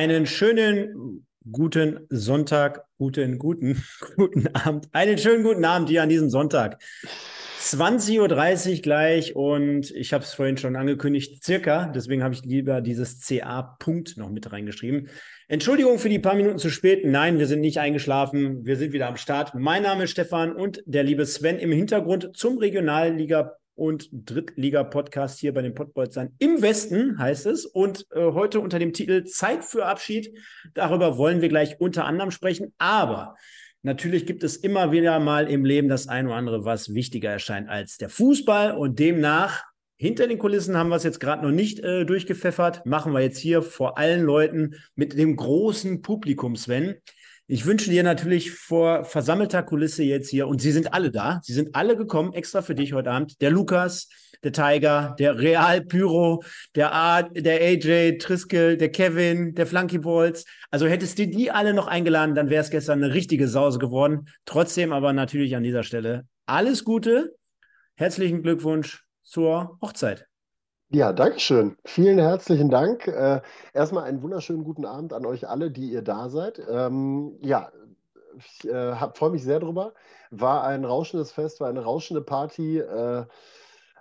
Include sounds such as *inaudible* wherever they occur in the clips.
Einen schönen guten Sonntag, guten, guten, *laughs* guten Abend. Einen schönen guten Abend hier an diesem Sonntag. 20.30 Uhr gleich und ich habe es vorhin schon angekündigt, circa. Deswegen habe ich lieber dieses CA-Punkt noch mit reingeschrieben. Entschuldigung für die paar Minuten zu spät. Nein, wir sind nicht eingeschlafen. Wir sind wieder am Start. Mein Name ist Stefan und der liebe Sven im Hintergrund zum Regionalliga und Drittliga-Podcast hier bei den Pottbolzern im Westen heißt es. Und äh, heute unter dem Titel Zeit für Abschied. Darüber wollen wir gleich unter anderem sprechen. Aber Natürlich gibt es immer wieder mal im Leben das eine oder andere, was wichtiger erscheint als der Fußball. Und demnach, hinter den Kulissen haben wir es jetzt gerade noch nicht äh, durchgepfeffert. Machen wir jetzt hier vor allen Leuten mit dem großen Publikum, Sven. Ich wünsche dir natürlich vor versammelter Kulisse jetzt hier, und sie sind alle da, sie sind alle gekommen, extra für dich heute Abend. Der Lukas, der Tiger, der Real Pyro, der A, der AJ Triskel, der Kevin, der Flunky Balls. Also hättest du die alle noch eingeladen, dann wäre es gestern eine richtige Sause geworden. Trotzdem aber natürlich an dieser Stelle alles Gute. Herzlichen Glückwunsch zur Hochzeit. Ja, Dankeschön. Vielen herzlichen Dank. Äh, erstmal einen wunderschönen guten Abend an euch alle, die ihr da seid. Ähm, ja, ich äh, freue mich sehr drüber. War ein rauschendes Fest, war eine rauschende Party. Äh,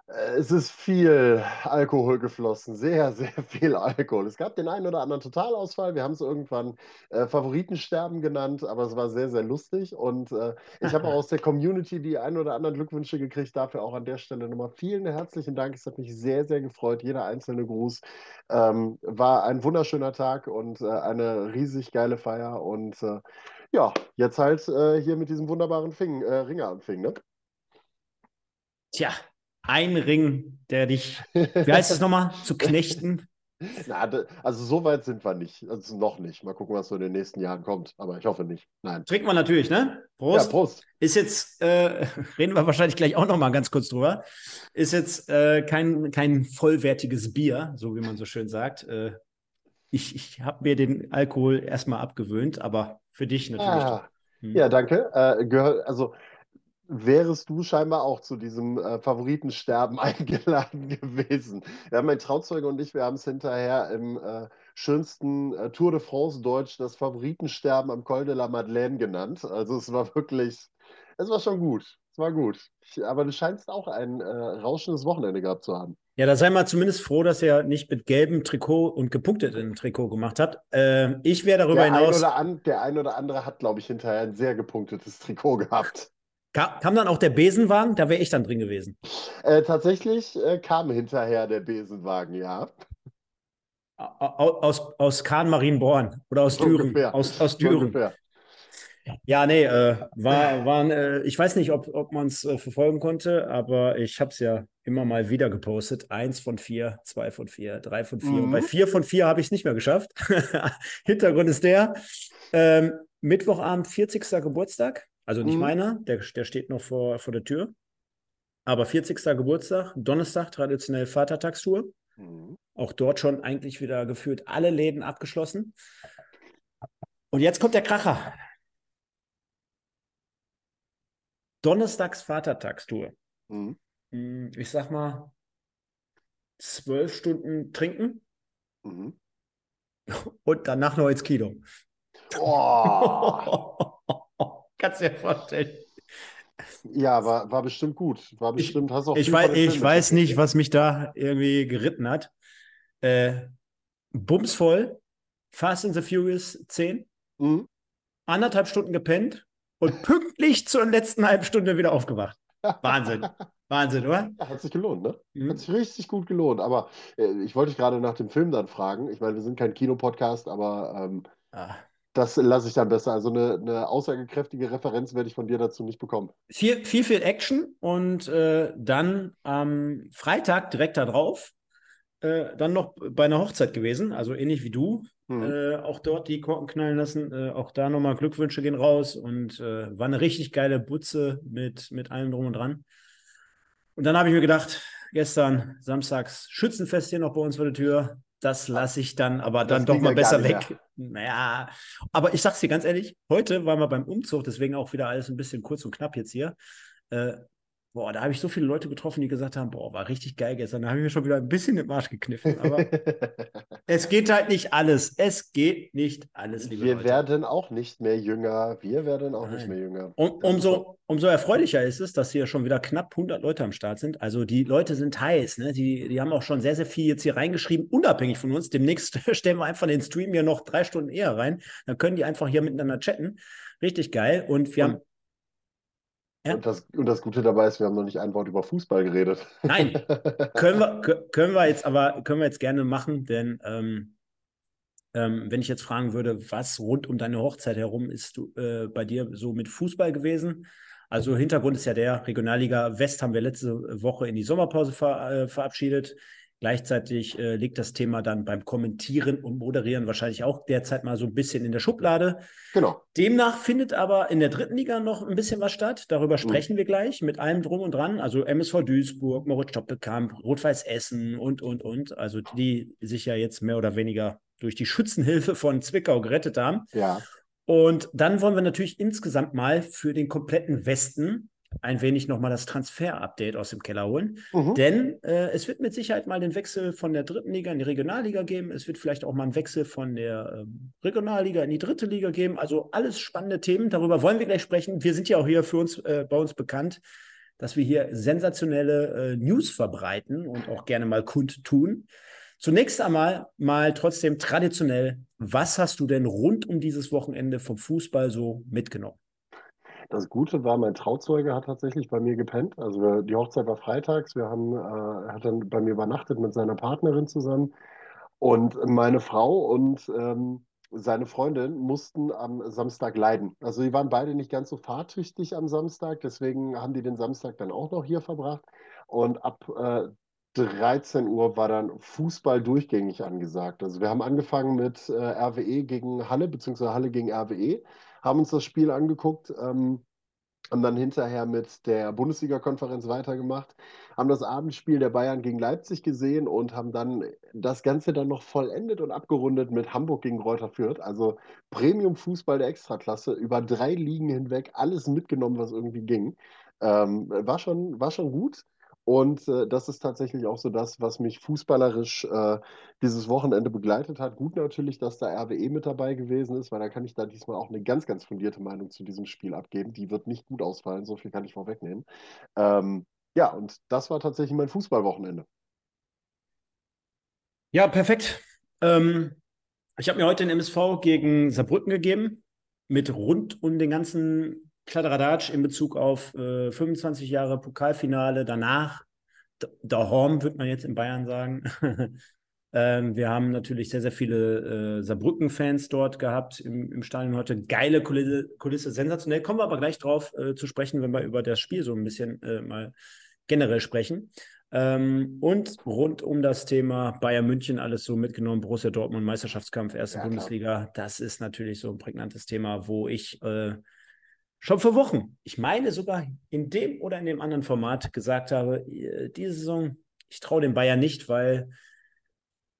es ist viel Alkohol geflossen, sehr, sehr *laughs* viel Alkohol. Es gab den einen oder anderen Totalausfall. Wir haben es irgendwann äh, Favoritensterben genannt, aber es war sehr, sehr lustig. Und äh, ich habe auch aus der Community die ein oder anderen Glückwünsche gekriegt. Dafür auch an der Stelle nochmal vielen herzlichen Dank. Es hat mich sehr, sehr gefreut. Jeder einzelne Gruß. Ähm, war ein wunderschöner Tag und äh, eine riesig geile Feier. Und äh, ja, jetzt halt äh, hier mit diesem wunderbaren Fing, äh, Ringer anfing, ne? Tja, ein Ring, der dich, wie heißt das nochmal, zu knechten? *laughs* Na, also so weit sind wir nicht. Also noch nicht. Mal gucken, was so in den nächsten Jahren kommt. Aber ich hoffe nicht. Nein. Trinkt man natürlich, ne? Prost. Ja, Prost. Ist jetzt, äh, *laughs* reden wir wahrscheinlich gleich auch nochmal ganz kurz drüber. Ist jetzt äh, kein, kein vollwertiges Bier, so wie man so schön sagt. Äh, ich ich habe mir den Alkohol erstmal abgewöhnt, aber für dich natürlich. Ah, hm. Ja, danke. Äh, also wärest du scheinbar auch zu diesem äh, Favoritensterben *laughs* eingeladen gewesen. Ja, mein Trauzeuge und ich, wir haben es hinterher im äh, schönsten äh, Tour de France Deutsch das Favoritensterben am Col de la Madeleine genannt. Also es war wirklich, es war schon gut. Es war gut. Ich, aber du scheinst auch ein äh, rauschendes Wochenende gehabt zu haben. Ja, da sei mal zumindest froh, dass er nicht mit gelbem Trikot und gepunktetem Trikot gemacht hat. Äh, ich wäre darüber der hinaus. Ein an, der ein oder andere hat, glaube ich, hinterher ein sehr gepunktetes Trikot gehabt. Kam, kam dann auch der Besenwagen? Da wäre ich dann drin gewesen. Äh, tatsächlich äh, kam hinterher der Besenwagen, ja. Aus, aus Kahn Marienborn oder aus Düren. Aus, aus Düren. Ja, nee, äh, war, waren, äh, ich weiß nicht, ob, ob man es äh, verfolgen konnte, aber ich habe es ja immer mal wieder gepostet. Eins von vier, zwei von vier, drei von vier. Mhm. Und bei vier von vier habe ich es nicht mehr geschafft. *laughs* Hintergrund ist der. Ähm, Mittwochabend, 40. Geburtstag. Also nicht mhm. meiner, der, der steht noch vor, vor der Tür. Aber 40. Geburtstag, Donnerstag, traditionell Vatertagstour. Mhm. Auch dort schon eigentlich wieder gefühlt alle Läden abgeschlossen. Und jetzt kommt der Kracher. Donnerstags Vatertagstour. Mhm. Hm, ich sag mal, zwölf Stunden trinken mhm. *laughs* und danach noch ins Kino. Oh. *laughs* Kannst du dir vorstellen. Ja, war, war bestimmt gut. War bestimmt, ich, hast auch ich weiß, ich weiß nicht, was mich da irgendwie geritten hat. Äh, bumsvoll, Fast and the Furious 10, mhm. anderthalb Stunden gepennt und *laughs* pünktlich zur letzten halben Stunde wieder aufgewacht. Wahnsinn. Wahnsinn, oder? Ja, hat sich gelohnt, ne? Mhm. Hat sich richtig gut gelohnt. Aber äh, ich wollte dich gerade nach dem Film dann fragen. Ich meine, wir sind kein Kinopodcast, aber ähm, ah das lasse ich dann besser. Also eine, eine, aussagekräftige Referenz werde ich von dir dazu nicht bekommen. Viel, viel, viel Action und äh, dann am Freitag direkt darauf äh, dann noch bei einer Hochzeit gewesen, also ähnlich wie du. Mhm. Äh, auch dort die Korken knallen lassen. Äh, auch da nochmal Glückwünsche gehen raus und äh, war eine richtig geile Butze mit, mit allem drum und dran. Und dann habe ich mir gedacht, gestern samstags Schützenfest hier noch bei uns vor der Tür das lasse ich dann aber dann doch mal besser weg. Naja, aber ich sag's dir ganz ehrlich, heute waren wir beim Umzug, deswegen auch wieder alles ein bisschen kurz und knapp jetzt hier. Äh, Boah, da habe ich so viele Leute getroffen, die gesagt haben, boah, war richtig geil gestern. Da habe ich mir schon wieder ein bisschen den Arsch gekniffen. Aber *laughs* es geht halt nicht alles. Es geht nicht alles, liebe Wir Leute. werden auch nicht mehr jünger. Wir werden auch Nein. nicht mehr jünger. Um, umso, umso erfreulicher ist es, dass hier schon wieder knapp 100 Leute am Start sind. Also die Leute sind heiß. Ne? Die, die haben auch schon sehr, sehr viel jetzt hier reingeschrieben, unabhängig von uns. Demnächst *laughs* stellen wir einfach den Stream hier noch drei Stunden eher rein. Dann können die einfach hier miteinander chatten. Richtig geil. Und wir Und haben ja. Und, das, und das Gute dabei ist, wir haben noch nicht ein Wort über Fußball geredet. Nein, *laughs* können wir, können wir jetzt aber können wir jetzt gerne machen, denn ähm, ähm, wenn ich jetzt fragen würde, was rund um deine Hochzeit herum ist du, äh, bei dir so mit Fußball gewesen? Also Hintergrund ist ja der, Regionalliga West haben wir letzte Woche in die Sommerpause ver, äh, verabschiedet. Gleichzeitig äh, liegt das Thema dann beim Kommentieren und Moderieren wahrscheinlich auch derzeit mal so ein bisschen in der Schublade. Genau. Demnach findet aber in der dritten Liga noch ein bisschen was statt. Darüber mhm. sprechen mhm. wir gleich mit allem drum und dran. Also MSV Duisburg, Moritz Stoppelkamp, Rot-Weiß Essen und, und, und. Also die sich ja jetzt mehr oder weniger durch die Schützenhilfe von Zwickau gerettet haben. Ja. Und dann wollen wir natürlich insgesamt mal für den kompletten Westen ein wenig nochmal das Transfer-Update aus dem Keller holen. Mhm. Denn äh, es wird mit Sicherheit mal den Wechsel von der dritten Liga in die Regionalliga geben. Es wird vielleicht auch mal einen Wechsel von der ähm, Regionalliga in die dritte Liga geben. Also alles spannende Themen. Darüber wollen wir gleich sprechen. Wir sind ja auch hier für uns äh, bei uns bekannt, dass wir hier sensationelle äh, News verbreiten und auch gerne mal kundtun. Zunächst einmal mal trotzdem traditionell, was hast du denn rund um dieses Wochenende vom Fußball so mitgenommen? Das Gute war, mein Trauzeuge hat tatsächlich bei mir gepennt. Also die Hochzeit war freitags. Wir haben, äh, hat dann bei mir übernachtet mit seiner Partnerin zusammen. Und meine Frau und ähm, seine Freundin mussten am Samstag leiden. Also die waren beide nicht ganz so fahrtüchtig am Samstag, deswegen haben die den Samstag dann auch noch hier verbracht. Und ab äh, 13 Uhr war dann Fußball durchgängig angesagt. Also wir haben angefangen mit äh, RWE gegen Halle, beziehungsweise Halle gegen RWE haben uns das Spiel angeguckt, ähm, haben dann hinterher mit der Bundesliga-Konferenz weitergemacht, haben das Abendspiel der Bayern gegen Leipzig gesehen und haben dann das Ganze dann noch vollendet und abgerundet mit Hamburg gegen Reuter Fürth. Also Premium-Fußball der Extraklasse, über drei Ligen hinweg, alles mitgenommen, was irgendwie ging. Ähm, war, schon, war schon gut. Und äh, das ist tatsächlich auch so das, was mich fußballerisch äh, dieses Wochenende begleitet hat. Gut natürlich, dass da RWE mit dabei gewesen ist, weil da kann ich da diesmal auch eine ganz, ganz fundierte Meinung zu diesem Spiel abgeben. Die wird nicht gut ausfallen, so viel kann ich vorwegnehmen. Ähm, ja, und das war tatsächlich mein Fußballwochenende. Ja, perfekt. Ähm, ich habe mir heute den MSV gegen Saarbrücken gegeben, mit rund um den ganzen Kladderadatsch in Bezug auf äh, 25 Jahre Pokalfinale. Danach, der Horm, würde man jetzt in Bayern sagen. *laughs* ähm, wir haben natürlich sehr, sehr viele äh, Saarbrücken-Fans dort gehabt im, im Stadion heute. Geile Kulisse, Kulisse, sensationell. Kommen wir aber gleich drauf äh, zu sprechen, wenn wir über das Spiel so ein bisschen äh, mal generell sprechen. Ähm, und rund um das Thema Bayern München alles so mitgenommen, Borussia Dortmund, Meisterschaftskampf, erste ja, Bundesliga. Das ist natürlich so ein prägnantes Thema, wo ich äh, schon vor Wochen, ich meine sogar in dem oder in dem anderen Format gesagt habe, äh, diese Saison, ich traue dem Bayern nicht, weil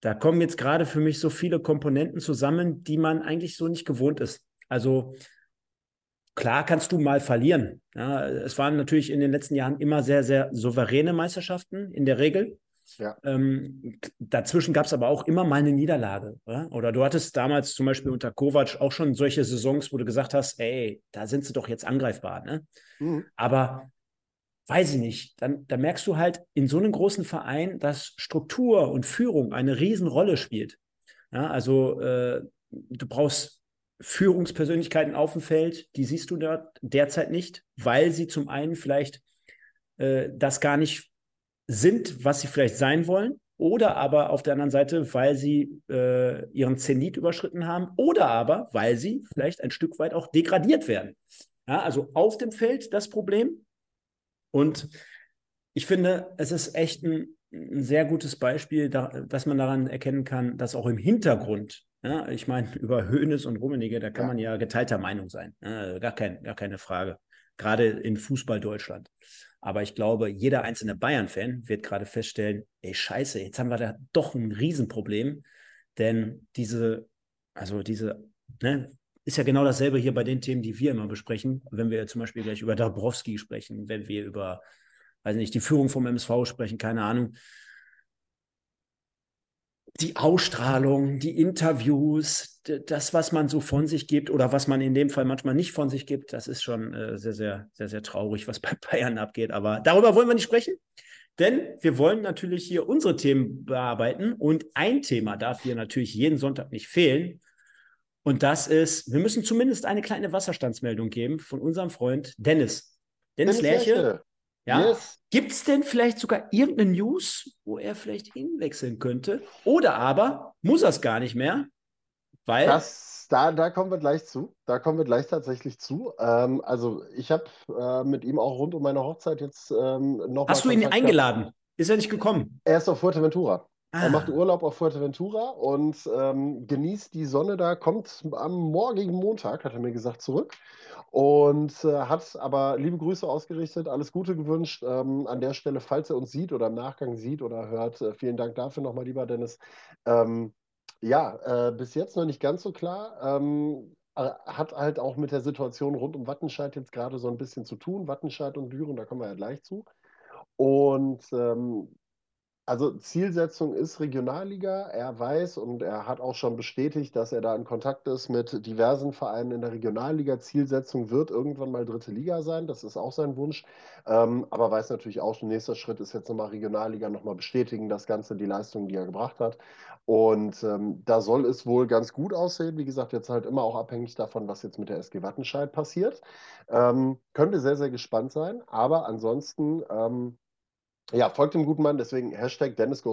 da kommen jetzt gerade für mich so viele Komponenten zusammen, die man eigentlich so nicht gewohnt ist. Also klar kannst du mal verlieren. Ja, es waren natürlich in den letzten Jahren immer sehr, sehr souveräne Meisterschaften in der Regel. Ja. Ähm, dazwischen gab es aber auch immer mal eine Niederlage. Oder? oder du hattest damals zum Beispiel unter Kovac auch schon solche Saisons, wo du gesagt hast, ey, da sind sie doch jetzt angreifbar. Ne? Mhm. Aber weiß ich nicht, dann, dann merkst du halt in so einem großen Verein, dass Struktur und Führung eine Riesenrolle spielt. Ja, also äh, du brauchst Führungspersönlichkeiten auf dem Feld, die siehst du dort derzeit nicht, weil sie zum einen vielleicht äh, das gar nicht sind, was sie vielleicht sein wollen, oder aber auf der anderen Seite, weil sie äh, ihren Zenit überschritten haben, oder aber weil sie vielleicht ein Stück weit auch degradiert werden. Ja, also auf dem Feld das Problem. Und ich finde, es ist echt ein, ein sehr gutes Beispiel, da, dass man daran erkennen kann, dass auch im Hintergrund, ja, ich meine, *laughs* über Hoeneß und Rummenigge, da kann ja. man ja geteilter Meinung sein. Ja, gar, kein, gar keine Frage. Gerade in Fußball Deutschland. Aber ich glaube, jeder einzelne Bayern-Fan wird gerade feststellen, ey, scheiße, jetzt haben wir da doch ein Riesenproblem. Denn diese, also diese, ne, ist ja genau dasselbe hier bei den Themen, die wir immer besprechen. Wenn wir zum Beispiel gleich über Dabrowski sprechen, wenn wir über weiß nicht, die Führung vom MSV sprechen, keine Ahnung. Die Ausstrahlung, die Interviews, das, was man so von sich gibt oder was man in dem Fall manchmal nicht von sich gibt, das ist schon äh, sehr, sehr, sehr, sehr traurig, was *laughs* bei Bayern abgeht. Aber darüber wollen wir nicht sprechen. Denn wir wollen natürlich hier unsere Themen bearbeiten und ein Thema darf hier natürlich jeden Sonntag nicht fehlen. Und das ist, wir müssen zumindest eine kleine Wasserstandsmeldung geben von unserem Freund Dennis. Dennis, Dennis Lerche. Lerche. Ja. Yes. Gibt es denn vielleicht sogar irgendeine News, wo er vielleicht hinwechseln könnte? Oder aber muss er es gar nicht mehr? Weil. Das, da, da kommen wir gleich zu. Da kommen wir gleich tatsächlich zu. Ähm, also, ich habe äh, mit ihm auch rund um meine Hochzeit jetzt ähm, noch. Hast du ihn Kontakt eingeladen? Gehabt. Ist er nicht gekommen? Er ist auf Fuerteventura. Ah. Er macht Urlaub auf Fuerteventura und ähm, genießt die Sonne da, kommt am morgigen Montag, hat er mir gesagt, zurück und äh, hat aber liebe Grüße ausgerichtet, alles Gute gewünscht. Ähm, an der Stelle, falls er uns sieht oder im Nachgang sieht oder hört, äh, vielen Dank dafür nochmal, lieber Dennis. Ähm, ja, äh, bis jetzt noch nicht ganz so klar. Ähm, äh, hat halt auch mit der Situation rund um Wattenscheid jetzt gerade so ein bisschen zu tun. Wattenscheid und Düren, da kommen wir ja gleich zu. Und ähm, also Zielsetzung ist Regionalliga. Er weiß und er hat auch schon bestätigt, dass er da in Kontakt ist mit diversen Vereinen in der Regionalliga. Zielsetzung wird irgendwann mal dritte Liga sein. Das ist auch sein Wunsch. Ähm, aber weiß natürlich auch, nächster Schritt ist jetzt nochmal Regionalliga nochmal bestätigen, das Ganze, die Leistung, die er gebracht hat. Und ähm, da soll es wohl ganz gut aussehen. Wie gesagt, jetzt halt immer auch abhängig davon, was jetzt mit der SG Wattenscheid passiert. Ähm, könnte sehr, sehr gespannt sein. Aber ansonsten ähm, ja, folgt dem guten Mann, deswegen Hashtag Dennis.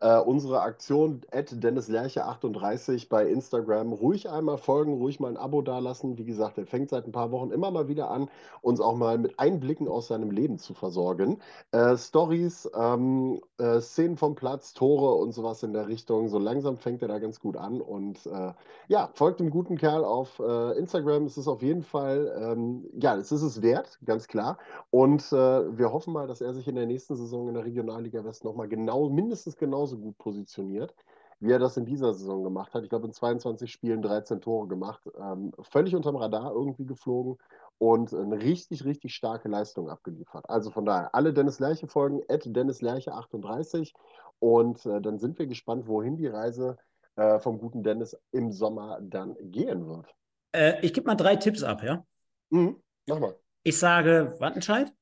Äh, unsere Aktion at Dennis Lerche 38 bei Instagram. Ruhig einmal folgen, ruhig mal ein Abo dalassen. Wie gesagt, er fängt seit ein paar Wochen immer mal wieder an, uns auch mal mit Einblicken aus seinem Leben zu versorgen. Äh, Stories, ähm, äh, Szenen vom Platz, Tore und sowas in der Richtung. So langsam fängt er da ganz gut an. Und äh, ja, folgt dem guten Kerl auf äh, Instagram. Es ist auf jeden Fall, ähm, ja, es ist es wert, ganz klar. Und äh, wir hoffen mal, dass er sich in der nächsten nächsten Saison in der Regionalliga West nochmal genau, mindestens genauso gut positioniert, wie er das in dieser Saison gemacht hat. Ich glaube, in 22 Spielen 13 Tore gemacht. Ähm, völlig unterm Radar irgendwie geflogen und eine richtig, richtig starke Leistung abgeliefert. Also von daher, alle Dennis Lerche folgen, at Dennis Lerche 38 und äh, dann sind wir gespannt, wohin die Reise äh, vom guten Dennis im Sommer dann gehen wird. Äh, ich gebe mal drei Tipps ab, ja? Mhm. Mach mal. Ich sage Wattenscheid.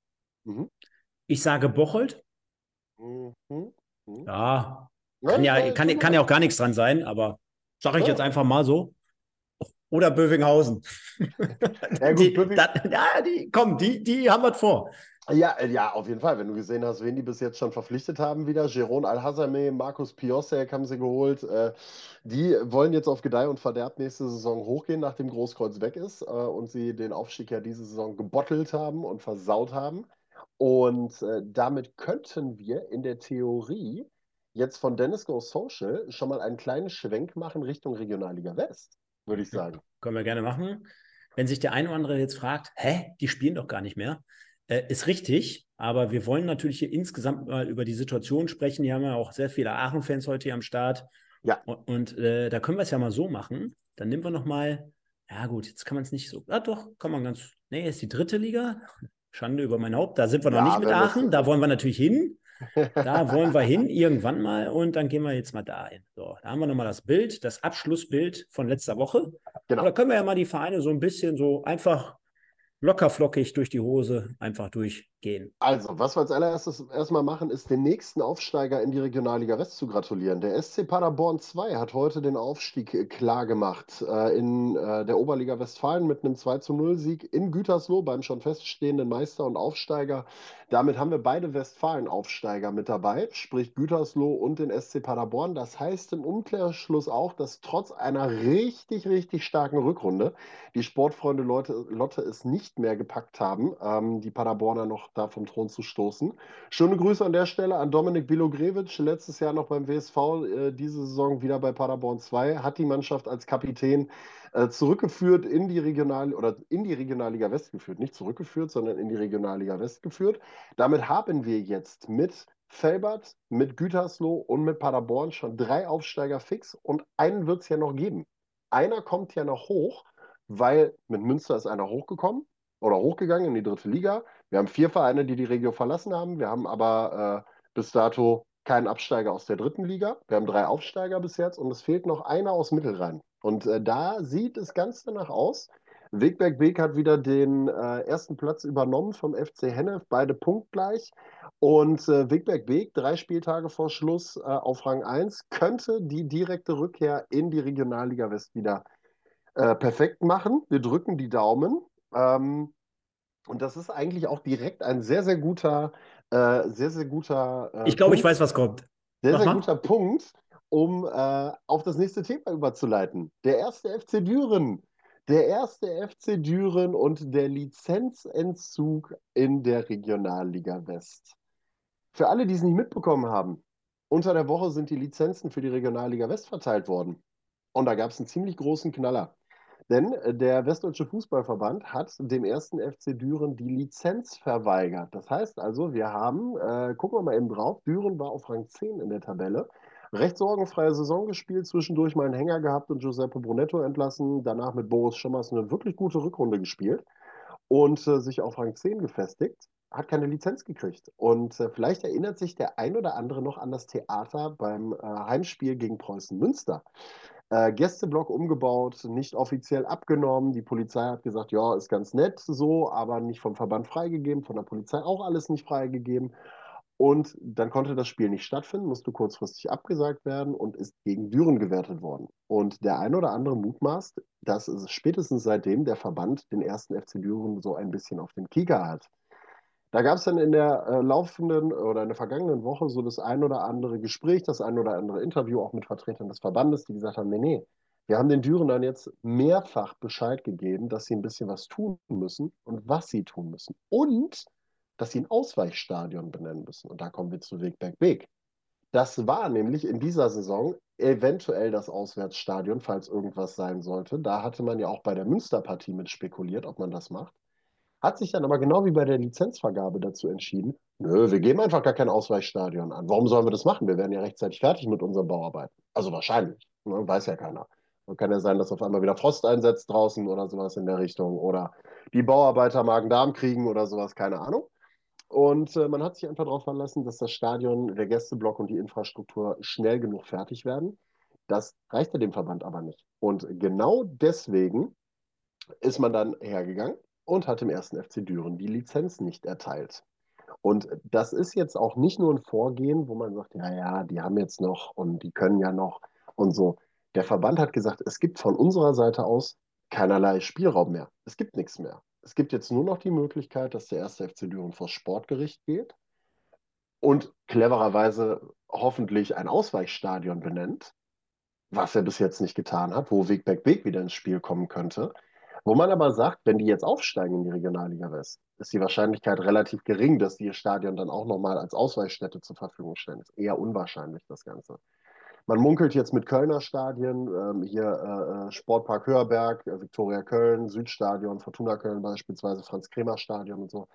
Mhm. Ich sage Bocholt. Mhm. Mhm. Ja, kann ja, kann, kann ja auch gar nichts dran sein, aber sage ich jetzt einfach mal so. Oder Bövinghausen. *laughs* Ja, gut, die, da, ja, die, komm, die, die haben wir vor. Ja, äh, ja, auf jeden Fall. Wenn du gesehen hast, wen die bis jetzt schon verpflichtet haben, wieder Jeroen Alhazame, Markus Piosek haben sie geholt. Äh, die wollen jetzt auf Gedeih und Verderb nächste Saison hochgehen, nachdem Großkreuz weg ist äh, und sie den Aufstieg ja diese Saison gebottelt haben und versaut haben. Und äh, damit könnten wir in der Theorie jetzt von Dennis Go Social schon mal einen kleinen Schwenk machen Richtung Regionalliga West, würde ich sagen. Können wir gerne machen. Wenn sich der eine oder andere jetzt fragt, hä, die spielen doch gar nicht mehr, äh, ist richtig, aber wir wollen natürlich hier insgesamt mal über die Situation sprechen. Hier haben wir auch sehr viele Aachen-Fans heute hier am Start. Ja. Und, und äh, da können wir es ja mal so machen. Dann nehmen wir nochmal, ja gut, jetzt kann man es nicht so, ja doch, kann man ganz, nee, ist die dritte Liga. Schande über mein Haupt. Da sind wir noch ja, nicht mit Aachen. Da wollen wir natürlich hin. Da *laughs* wollen wir hin, irgendwann mal. Und dann gehen wir jetzt mal dahin. So, da haben wir nochmal das Bild, das Abschlussbild von letzter Woche. Genau. Da können wir ja mal die Vereine so ein bisschen so einfach lockerflockig durch die Hose einfach durchgehen. Also, was wir als allererstes erstmal machen, ist den nächsten Aufsteiger in die Regionalliga West zu gratulieren. Der SC Paderborn 2 hat heute den Aufstieg äh, klar gemacht äh, in äh, der Oberliga Westfalen mit einem 2 zu 0 Sieg in Gütersloh beim schon feststehenden Meister und Aufsteiger damit haben wir beide Westfalen-Aufsteiger mit dabei, sprich Gütersloh und den SC Paderborn. Das heißt im Umkehrschluss auch, dass trotz einer richtig, richtig starken Rückrunde die Sportfreunde Leute, Lotte es nicht mehr gepackt haben, ähm, die Paderborner noch da vom Thron zu stoßen. Schöne Grüße an der Stelle an Dominik Bilogrewitsch, letztes Jahr noch beim WSV, äh, diese Saison wieder bei Paderborn 2, hat die Mannschaft als Kapitän äh, zurückgeführt in die Regional oder in die Regionalliga West geführt, nicht zurückgeführt, sondern in die Regionalliga West geführt. Damit haben wir jetzt mit Felbert, mit Gütersloh und mit Paderborn schon drei Aufsteiger fix und einen wird es ja noch geben. Einer kommt ja noch hoch, weil mit Münster ist einer hochgekommen oder hochgegangen in die dritte Liga. Wir haben vier Vereine, die die Regio verlassen haben. Wir haben aber äh, bis dato keinen Absteiger aus der dritten Liga. Wir haben drei Aufsteiger bis jetzt und es fehlt noch einer aus Mittelrhein. Und äh, da sieht es ganz danach aus. Wegberg Weg hat wieder den äh, ersten Platz übernommen vom FC Hennef, beide punktgleich. Und äh, Wegberg Weg, drei Spieltage vor Schluss äh, auf Rang 1, könnte die direkte Rückkehr in die Regionalliga West wieder äh, perfekt machen. Wir drücken die Daumen. Ähm, und das ist eigentlich auch direkt ein sehr, sehr guter, äh, sehr, sehr guter. Äh, ich glaube, ich weiß, was kommt. Sehr, sehr guter Punkt, um äh, auf das nächste Thema überzuleiten. Der erste FC Düren. Der erste FC Düren und der Lizenzentzug in der Regionalliga West. Für alle, die es nicht mitbekommen haben, unter der Woche sind die Lizenzen für die Regionalliga West verteilt worden. Und da gab es einen ziemlich großen Knaller. Denn äh, der Westdeutsche Fußballverband hat dem ersten FC Düren die Lizenz verweigert. Das heißt also, wir haben, äh, gucken wir mal eben drauf, Düren war auf Rang 10 in der Tabelle. Recht sorgenfreie Saison gespielt, zwischendurch mal einen Hänger gehabt und Giuseppe Brunetto entlassen, danach mit Boris Schimmers eine wirklich gute Rückrunde gespielt und äh, sich auf Rang 10 gefestigt, hat keine Lizenz gekriegt. Und äh, vielleicht erinnert sich der ein oder andere noch an das Theater beim äh, Heimspiel gegen Preußen Münster. Äh, Gästeblock umgebaut, nicht offiziell abgenommen. Die Polizei hat gesagt, ja, ist ganz nett so, aber nicht vom Verband freigegeben, von der Polizei auch alles nicht freigegeben. Und dann konnte das Spiel nicht stattfinden, musste kurzfristig abgesagt werden und ist gegen Düren gewertet worden. Und der eine oder andere mutmaßt, dass es spätestens seitdem der Verband den ersten FC Düren so ein bisschen auf den Kieker hat. Da gab es dann in der äh, laufenden oder in der vergangenen Woche so das ein oder andere Gespräch, das ein oder andere Interview auch mit Vertretern des Verbandes, die gesagt haben, nee, nee, wir haben den Dürendern jetzt mehrfach Bescheid gegeben, dass sie ein bisschen was tun müssen und was sie tun müssen. Und dass sie ein Ausweichstadion benennen müssen. Und da kommen wir zu Wegberg Weg. Das war nämlich in dieser Saison eventuell das Auswärtsstadion, falls irgendwas sein sollte. Da hatte man ja auch bei der Münsterpartie mit spekuliert, ob man das macht hat sich dann aber genau wie bei der Lizenzvergabe dazu entschieden, nö, wir geben einfach gar kein Ausweichstadion an. Warum sollen wir das machen? Wir werden ja rechtzeitig fertig mit unseren Bauarbeiten. Also wahrscheinlich, ne? weiß ja keiner. Und kann ja sein, dass auf einmal wieder Frost einsetzt draußen oder sowas in der Richtung oder die Bauarbeiter Magen-Darm kriegen oder sowas, keine Ahnung. Und äh, man hat sich einfach darauf verlassen, dass das Stadion, der Gästeblock und die Infrastruktur schnell genug fertig werden. Das reichte dem Verband aber nicht. Und genau deswegen ist man dann hergegangen und hat dem ersten FC Düren die Lizenz nicht erteilt. Und das ist jetzt auch nicht nur ein Vorgehen, wo man sagt, ja, ja, die haben jetzt noch und die können ja noch und so. Der Verband hat gesagt, es gibt von unserer Seite aus keinerlei Spielraum mehr. Es gibt nichts mehr. Es gibt jetzt nur noch die Möglichkeit, dass der erste FC Düren vor Sportgericht geht und clevererweise hoffentlich ein Ausweichstadion benennt, was er bis jetzt nicht getan hat, wo Wegberg Weg wieder ins Spiel kommen könnte. Wo man aber sagt, wenn die jetzt aufsteigen in die Regionalliga West, ist die Wahrscheinlichkeit relativ gering, dass die ihr Stadion dann auch nochmal als Ausweichstätte zur Verfügung stellen. Ist eher unwahrscheinlich, das Ganze. Man munkelt jetzt mit Kölner Stadien, ähm, hier äh, äh Sportpark Hörberg, äh, Viktoria Köln, Südstadion, Fortuna Köln beispielsweise, Franz-Kremer-Stadion und so.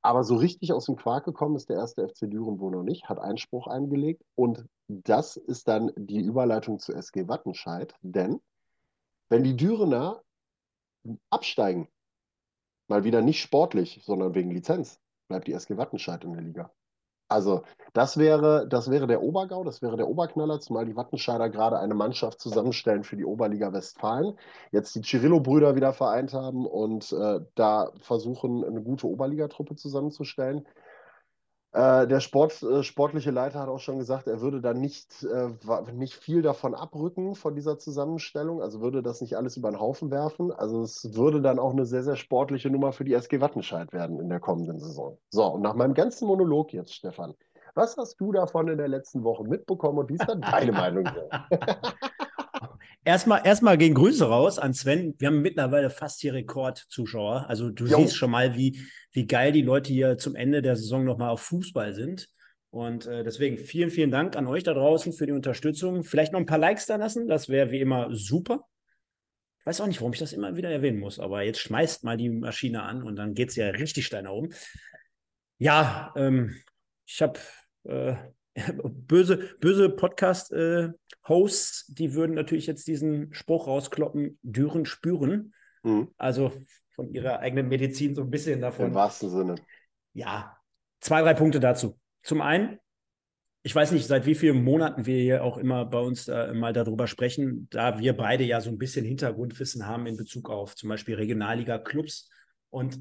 Aber so richtig aus dem Quark gekommen ist der erste FC Düren wohl noch nicht, hat Einspruch eingelegt und das ist dann die Überleitung zu SG Wattenscheid, denn wenn die Dürener absteigen. Mal wieder nicht sportlich, sondern wegen Lizenz. Bleibt die SG Wattenscheid in der Liga. Also, das wäre, das wäre der Obergau, das wäre der Oberknaller, zumal die Wattenscheider gerade eine Mannschaft zusammenstellen für die Oberliga Westfalen. Jetzt die Cirillo-Brüder wieder vereint haben und äh, da versuchen, eine gute Oberligatruppe zusammenzustellen. Äh, der Sport, äh, sportliche Leiter hat auch schon gesagt, er würde da nicht, äh, nicht viel davon abrücken von dieser Zusammenstellung, also würde das nicht alles über den Haufen werfen. Also es würde dann auch eine sehr, sehr sportliche Nummer für die SG Wattenscheid werden in der kommenden Saison. So, und nach meinem ganzen Monolog jetzt, Stefan, was hast du davon in der letzten Woche mitbekommen und wie ist dann deine Meinung? *laughs* Erstmal, erstmal gehen Grüße raus an Sven. Wir haben mittlerweile fast hier Rekordzuschauer. Also du jo. siehst schon mal, wie, wie geil die Leute hier zum Ende der Saison nochmal auf Fußball sind. Und äh, deswegen vielen, vielen Dank an euch da draußen für die Unterstützung. Vielleicht noch ein paar Likes da lassen, das wäre wie immer super. Ich weiß auch nicht, warum ich das immer wieder erwähnen muss, aber jetzt schmeißt mal die Maschine an und dann geht es ja richtig steil nach oben. Ja, ähm, ich habe äh, *laughs* böse, böse Podcast-Hosts, äh, die würden natürlich jetzt diesen Spruch rauskloppen, Düren spüren. Mhm. Also von ihrer eigenen Medizin so ein bisschen davon. Im wahrsten Sinne. Ja, zwei, drei Punkte dazu. Zum einen, ich weiß nicht, seit wie vielen Monaten wir hier auch immer bei uns äh, mal darüber sprechen, da wir beide ja so ein bisschen Hintergrundwissen haben in Bezug auf zum Beispiel Regionalliga-Clubs. Und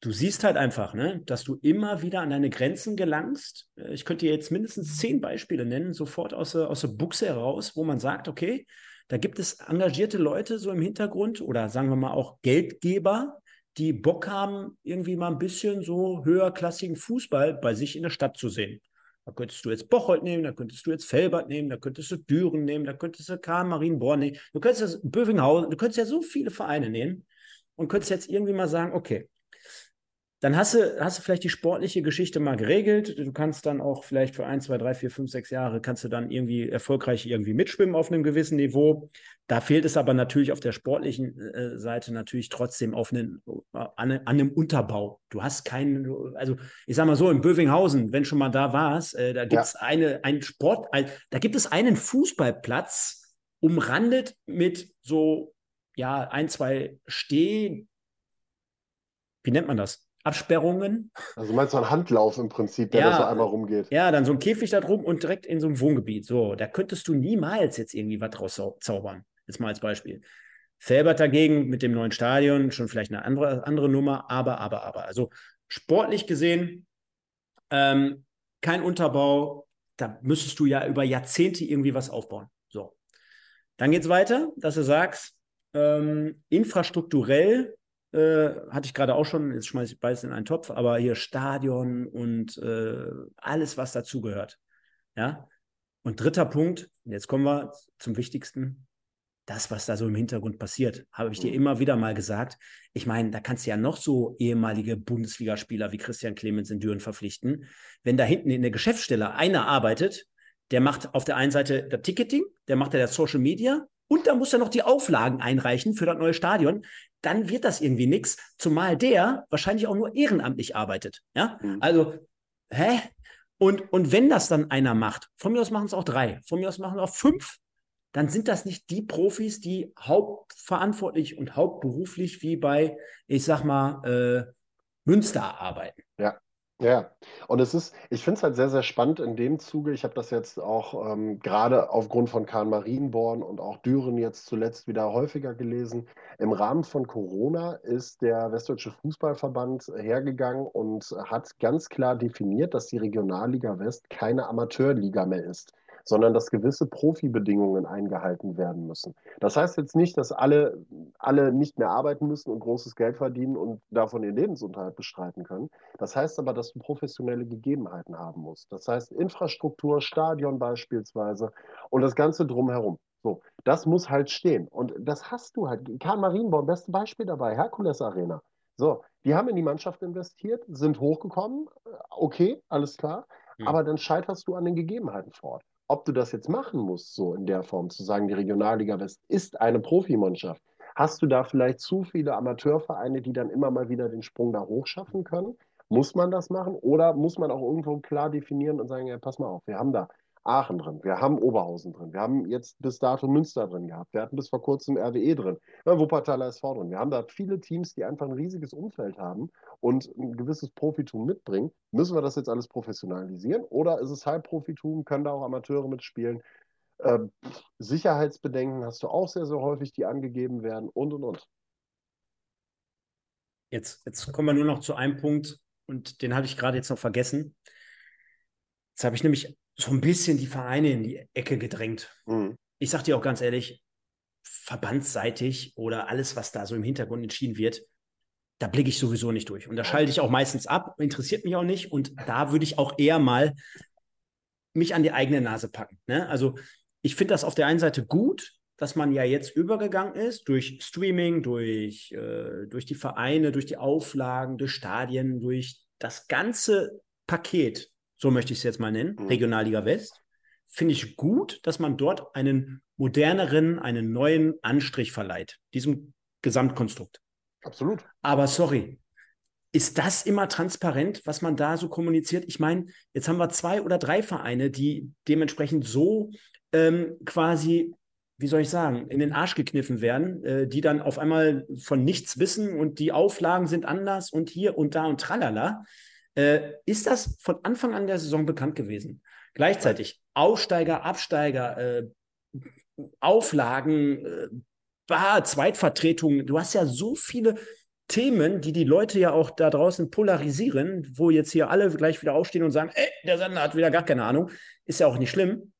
du siehst halt einfach, ne, dass du immer wieder an deine Grenzen gelangst. Äh, ich könnte dir jetzt mindestens zehn Beispiele nennen, sofort aus der, aus der Buchse heraus, wo man sagt, okay, da gibt es engagierte Leute so im Hintergrund oder sagen wir mal auch Geldgeber, die Bock haben, irgendwie mal ein bisschen so höherklassigen Fußball bei sich in der Stadt zu sehen. Da könntest du jetzt Bocholt nehmen, da könntest du jetzt Felbert nehmen, da könntest du Düren nehmen, da könntest du Karl Marienborn nehmen, du könntest ja Bövinghausen, du könntest ja so viele Vereine nehmen und könntest jetzt irgendwie mal sagen, okay, dann hast du, hast du vielleicht die sportliche Geschichte mal geregelt. Du kannst dann auch vielleicht für ein, zwei, drei, vier, fünf, sechs Jahre kannst du dann irgendwie erfolgreich irgendwie mitschwimmen auf einem gewissen Niveau. Da fehlt es aber natürlich auf der sportlichen äh, Seite natürlich trotzdem auf einen, an, an, einem Unterbau. Du hast keinen, also ich sag mal so, in Bövinghausen, wenn schon mal da warst, äh, da gibt es ja. eine, einen Sport, da gibt es einen Fußballplatz umrandet mit so, ja, ein, zwei Steh, wie nennt man das? Absperrungen. Also meinst du einen Handlauf im Prinzip, der ja, da so einmal rumgeht? Ja, dann so ein Käfig da drum und direkt in so einem Wohngebiet. So, da könntest du niemals jetzt irgendwie was draus zaubern. Jetzt mal als Beispiel. Felbert dagegen mit dem neuen Stadion schon vielleicht eine andere, andere Nummer, aber, aber, aber. Also sportlich gesehen, ähm, kein Unterbau, da müsstest du ja über Jahrzehnte irgendwie was aufbauen. So. Dann geht es weiter, dass du sagst, ähm, infrastrukturell äh, hatte ich gerade auch schon, jetzt schmeiße ich beides in einen Topf, aber hier Stadion und äh, alles, was dazugehört. Ja. Und dritter Punkt, jetzt kommen wir zum wichtigsten, das, was da so im Hintergrund passiert, habe ich dir mhm. immer wieder mal gesagt. Ich meine, da kannst du ja noch so ehemalige Bundesligaspieler wie Christian Clemens in Düren verpflichten. Wenn da hinten in der Geschäftsstelle einer arbeitet, der macht auf der einen Seite das Ticketing, der macht ja das Social Media und dann muss er noch die Auflagen einreichen für das neue Stadion, dann wird das irgendwie nichts, zumal der wahrscheinlich auch nur ehrenamtlich arbeitet. Ja, mhm. also, hä? Und, und wenn das dann einer macht, von mir aus machen es auch drei, von mir aus machen es auch fünf, dann sind das nicht die Profis, die hauptverantwortlich und hauptberuflich wie bei, ich sag mal, äh, Münster arbeiten. Ja. Ja, und es ist, ich finde es halt sehr, sehr spannend in dem Zuge. Ich habe das jetzt auch ähm, gerade aufgrund von Karl Marienborn und auch Düren jetzt zuletzt wieder häufiger gelesen. Im Rahmen von Corona ist der Westdeutsche Fußballverband hergegangen und hat ganz klar definiert, dass die Regionalliga West keine Amateurliga mehr ist sondern dass gewisse Profibedingungen eingehalten werden müssen. Das heißt jetzt nicht, dass alle, alle nicht mehr arbeiten müssen und großes Geld verdienen und davon ihren Lebensunterhalt bestreiten können. Das heißt aber, dass du professionelle Gegebenheiten haben musst. Das heißt Infrastruktur, Stadion beispielsweise und das Ganze drumherum. So, das muss halt stehen. Und das hast du halt. Karl Marienborn, beste Beispiel dabei, Herkules Arena. So, die haben in die Mannschaft investiert, sind hochgekommen, okay, alles klar, mhm. aber dann scheiterst du an den Gegebenheiten vor Ort ob du das jetzt machen musst, so in der Form, zu sagen, die Regionalliga West ist eine Profimannschaft. Hast du da vielleicht zu viele Amateurvereine, die dann immer mal wieder den Sprung da hoch schaffen können? Muss man das machen? Oder muss man auch irgendwo klar definieren und sagen, ja, pass mal auf, wir haben da Aachen drin, wir haben Oberhausen drin, wir haben jetzt bis dato Münster drin gehabt, wir hatten bis vor kurzem RWE drin, ja, Wuppertaler SV drin. Wir haben da viele Teams, die einfach ein riesiges Umfeld haben und ein gewisses Profitum mitbringen. Müssen wir das jetzt alles professionalisieren oder ist es Halbprofitum, können da auch Amateure mitspielen? Ähm, Sicherheitsbedenken hast du auch sehr, sehr häufig, die angegeben werden und und und. Jetzt, jetzt kommen wir nur noch zu einem Punkt und den habe ich gerade jetzt noch vergessen. Jetzt habe ich nämlich so ein bisschen die Vereine in die Ecke gedrängt. Mhm. Ich sage dir auch ganz ehrlich, verbandsseitig oder alles, was da so im Hintergrund entschieden wird, da blicke ich sowieso nicht durch. Und da schalte ich auch meistens ab, interessiert mich auch nicht. Und da würde ich auch eher mal mich an die eigene Nase packen. Ne? Also ich finde das auf der einen Seite gut, dass man ja jetzt übergegangen ist durch Streaming, durch, äh, durch die Vereine, durch die Auflagen, durch Stadien, durch das ganze Paket so möchte ich es jetzt mal nennen, mhm. Regionalliga West, finde ich gut, dass man dort einen moderneren, einen neuen Anstrich verleiht, diesem Gesamtkonstrukt. Absolut. Aber sorry, ist das immer transparent, was man da so kommuniziert? Ich meine, jetzt haben wir zwei oder drei Vereine, die dementsprechend so ähm, quasi, wie soll ich sagen, in den Arsch gekniffen werden, äh, die dann auf einmal von nichts wissen und die Auflagen sind anders und hier und da und tralala. Äh, ist das von Anfang an der Saison bekannt gewesen? Gleichzeitig Aufsteiger, Absteiger, äh, Auflagen, äh, bah, Zweitvertretungen. Du hast ja so viele Themen, die die Leute ja auch da draußen polarisieren, wo jetzt hier alle gleich wieder aufstehen und sagen, ey, der Sender hat wieder gar keine Ahnung. Ist ja auch nicht schlimm.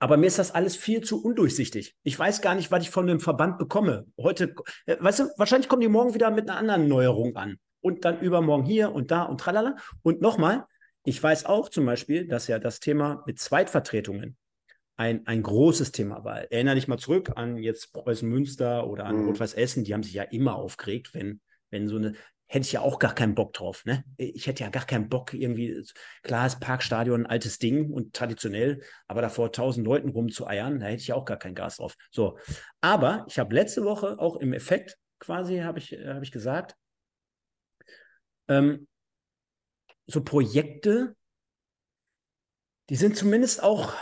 Aber mir ist das alles viel zu undurchsichtig. Ich weiß gar nicht, was ich von dem Verband bekomme. Heute, äh, weißt du, wahrscheinlich kommen die morgen wieder mit einer anderen Neuerung an. Und dann übermorgen hier und da und tralala. Und nochmal, ich weiß auch zum Beispiel, dass ja das Thema mit Zweitvertretungen ein, ein großes Thema war. Erinnere dich mal zurück an jetzt Preußen Münster oder an mhm. Rot-Weiß Essen, die haben sich ja immer aufgeregt, wenn, wenn so eine, hätte ich ja auch gar keinen Bock drauf. Ne? Ich hätte ja gar keinen Bock irgendwie, klar ist Parkstadion ein altes Ding und traditionell, aber davor tausend Leuten rumzueiern, da hätte ich ja auch gar keinen Gas drauf. So, aber ich habe letzte Woche auch im Effekt quasi, habe ich, hab ich gesagt, ähm, so Projekte, die sind zumindest auch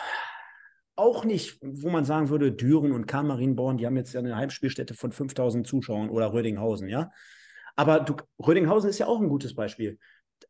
auch nicht, wo man sagen würde, Düren und Karl-Marienborn, die haben jetzt ja eine Heimspielstätte von 5000 Zuschauern oder Rödinghausen, ja. Aber du, Rödinghausen ist ja auch ein gutes Beispiel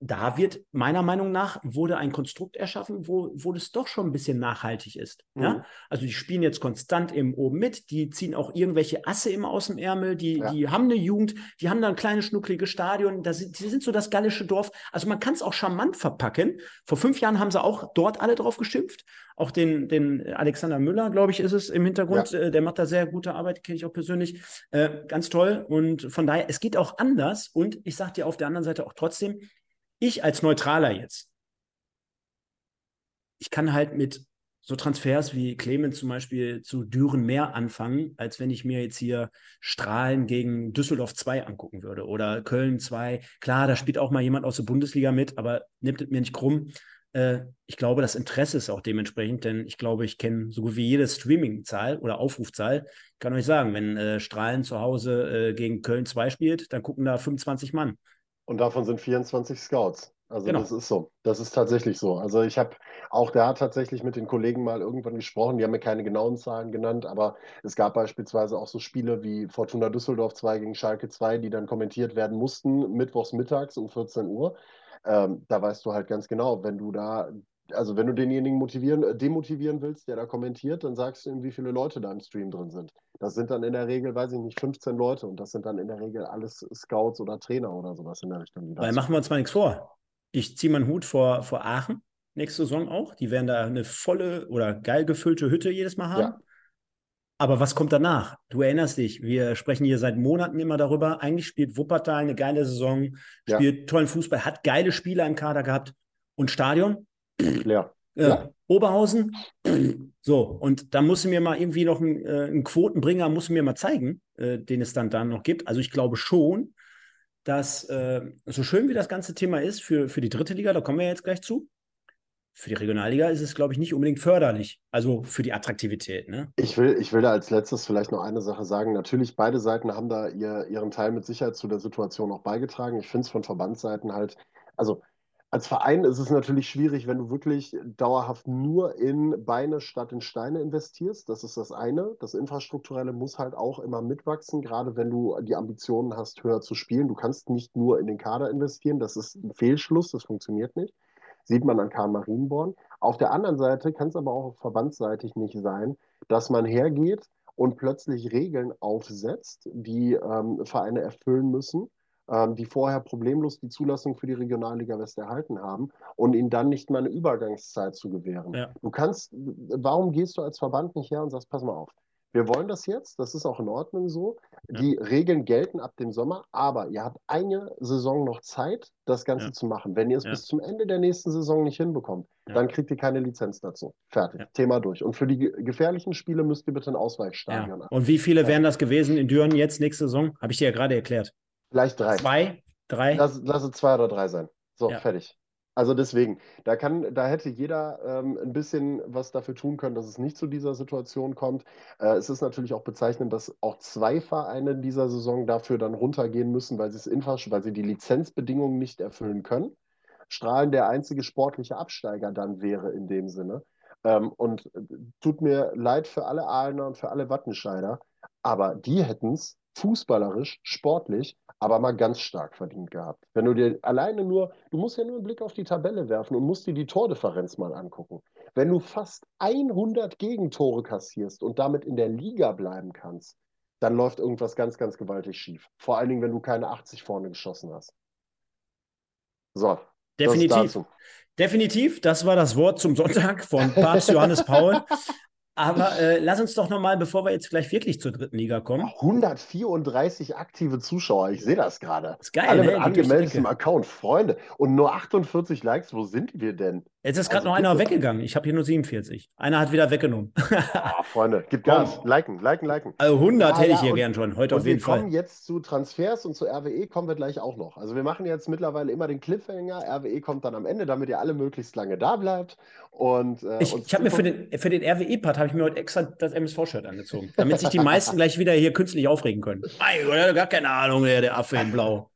da wird meiner Meinung nach wurde ein Konstrukt erschaffen, wo, wo das doch schon ein bisschen nachhaltig ist. Mhm. Ja? Also die spielen jetzt konstant eben oben mit, die ziehen auch irgendwelche Asse immer aus dem Ärmel, die, ja. die haben eine Jugend, die haben da ein kleines schnuckliges Stadion, das, die sind so das gallische Dorf. Also man kann es auch charmant verpacken. Vor fünf Jahren haben sie auch dort alle drauf geschimpft. Auch den, den Alexander Müller, glaube ich, ist es im Hintergrund. Ja. Äh, der macht da sehr gute Arbeit, kenne ich auch persönlich. Äh, ganz toll. Und von daher, es geht auch anders. Und ich sage dir auf der anderen Seite auch trotzdem, ich als Neutraler jetzt, ich kann halt mit so Transfers wie Clemens zum Beispiel zu Düren mehr anfangen, als wenn ich mir jetzt hier Strahlen gegen Düsseldorf 2 angucken würde oder Köln 2. Klar, da spielt auch mal jemand aus der Bundesliga mit, aber nimmt es mir nicht krumm. Äh, ich glaube, das Interesse ist auch dementsprechend, denn ich glaube, ich kenne so gut wie jede Streaming-Zahl oder Aufrufzahl. Ich kann euch sagen, wenn äh, Strahlen zu Hause äh, gegen Köln 2 spielt, dann gucken da 25 Mann. Und davon sind 24 Scouts. Also genau. das ist so. Das ist tatsächlich so. Also ich habe auch da tatsächlich mit den Kollegen mal irgendwann gesprochen. Die haben mir keine genauen Zahlen genannt, aber es gab beispielsweise auch so Spiele wie Fortuna Düsseldorf 2 gegen Schalke 2, die dann kommentiert werden mussten, mittwochs mittags um 14 Uhr. Ähm, da weißt du halt ganz genau, wenn du da also wenn du denjenigen motivieren, äh, demotivieren willst, der da kommentiert, dann sagst du ihm, wie viele Leute da im Stream drin sind. Das sind dann in der Regel, weiß ich nicht, 15 Leute und das sind dann in der Regel alles Scouts oder Trainer oder sowas in der Richtung. Weil machen wir uns mal nichts vor. Ich ziehe meinen Hut vor, vor Aachen nächste Saison auch. Die werden da eine volle oder geil gefüllte Hütte jedes Mal haben. Ja. Aber was kommt danach? Du erinnerst dich, wir sprechen hier seit Monaten immer darüber. Eigentlich spielt Wuppertal eine geile Saison, spielt ja. tollen Fußball, hat geile Spieler im Kader gehabt. Und Stadion? Ja. Äh, Oberhausen. So, und da muss mir mal irgendwie noch ein, äh, ein Quotenbringer, muss mir mal zeigen, äh, den es dann da noch gibt. Also ich glaube schon, dass äh, so schön wie das ganze Thema ist für, für die dritte Liga, da kommen wir jetzt gleich zu, für die Regionalliga ist es, glaube ich, nicht unbedingt förderlich. Also für die Attraktivität. Ne? Ich, will, ich will da als letztes vielleicht noch eine Sache sagen. Natürlich, beide Seiten haben da ihr, ihren Teil mit Sicherheit zu der Situation auch beigetragen. Ich finde es von Verbandsseiten halt, also als Verein ist es natürlich schwierig, wenn du wirklich dauerhaft nur in Beine statt in Steine investierst. Das ist das eine. Das Infrastrukturelle muss halt auch immer mitwachsen, gerade wenn du die Ambitionen hast, höher zu spielen. Du kannst nicht nur in den Kader investieren. Das ist ein Fehlschluss. Das funktioniert nicht. Sieht man an Karl Marienborn. Auf der anderen Seite kann es aber auch verbandsseitig nicht sein, dass man hergeht und plötzlich Regeln aufsetzt, die ähm, Vereine erfüllen müssen die vorher problemlos die Zulassung für die Regionalliga West erhalten haben und ihnen dann nicht mal eine Übergangszeit zu gewähren. Ja. Du kannst, warum gehst du als Verband nicht her und sagst, pass mal auf, wir wollen das jetzt, das ist auch in Ordnung so. Ja. Die Regeln gelten ab dem Sommer, aber ihr habt eine Saison noch Zeit, das Ganze ja. zu machen. Wenn ihr es ja. bis zum Ende der nächsten Saison nicht hinbekommt, dann kriegt ihr keine Lizenz dazu. Fertig. Thema durch. Und für die gefährlichen Spiele müsst ihr bitte ein Ausweichstadion haben. Und wie viele wären das gewesen in Düren jetzt nächste Saison? Habe ich dir ja gerade erklärt. Vielleicht drei. Zwei? Drei? Lass, lass es zwei oder drei sein. So, ja. fertig. Also deswegen, da kann, da hätte jeder ähm, ein bisschen was dafür tun können, dass es nicht zu dieser Situation kommt. Äh, es ist natürlich auch bezeichnend, dass auch zwei Vereine in dieser Saison dafür dann runtergehen müssen, weil sie es infrasch, weil sie die Lizenzbedingungen nicht erfüllen können. Strahlen der einzige sportliche Absteiger dann wäre in dem Sinne. Ähm, und äh, tut mir leid für alle Aalener und für alle Wattenscheider, aber die hätten es fußballerisch, sportlich, aber mal ganz stark verdient gehabt. Wenn du dir alleine nur, du musst ja nur einen Blick auf die Tabelle werfen und musst dir die Tordifferenz mal angucken. Wenn du fast 100 Gegentore kassierst und damit in der Liga bleiben kannst, dann läuft irgendwas ganz, ganz gewaltig schief. Vor allen Dingen, wenn du keine 80 vorne geschossen hast. So. Definitiv. Definitiv, das war das Wort zum Sonntag von Papst Johannes Paul. *laughs* Aber äh, lass uns doch nochmal, bevor wir jetzt gleich wirklich zur dritten Liga kommen. 134 aktive Zuschauer, ich sehe das gerade. Ist geil, Alle ne? mit angemeldetem Account, Freunde. Und nur 48 Likes, wo sind wir denn? Jetzt ist gerade also, noch einer weggegangen. Ich habe hier nur 47. Einer hat wieder weggenommen. oh, Freunde, gib Gas. Liken, liken, liken. Also 100 ah, hätte ich hier und, gern schon, heute auf jeden Fall. Wir kommen jetzt zu Transfers und zu RWE kommen wir gleich auch noch. Also wir machen jetzt mittlerweile immer den Cliffhanger. RWE kommt dann am Ende, damit ihr alle möglichst lange da bleibt. Und, äh, ich ich habe mir für den, für den RWE-Part habe ich mir heute extra das MSV-Shirt angezogen, damit sich die meisten gleich wieder hier künstlich aufregen können. Mein Gott, gar keine Ahnung, der, der Affe in Blau.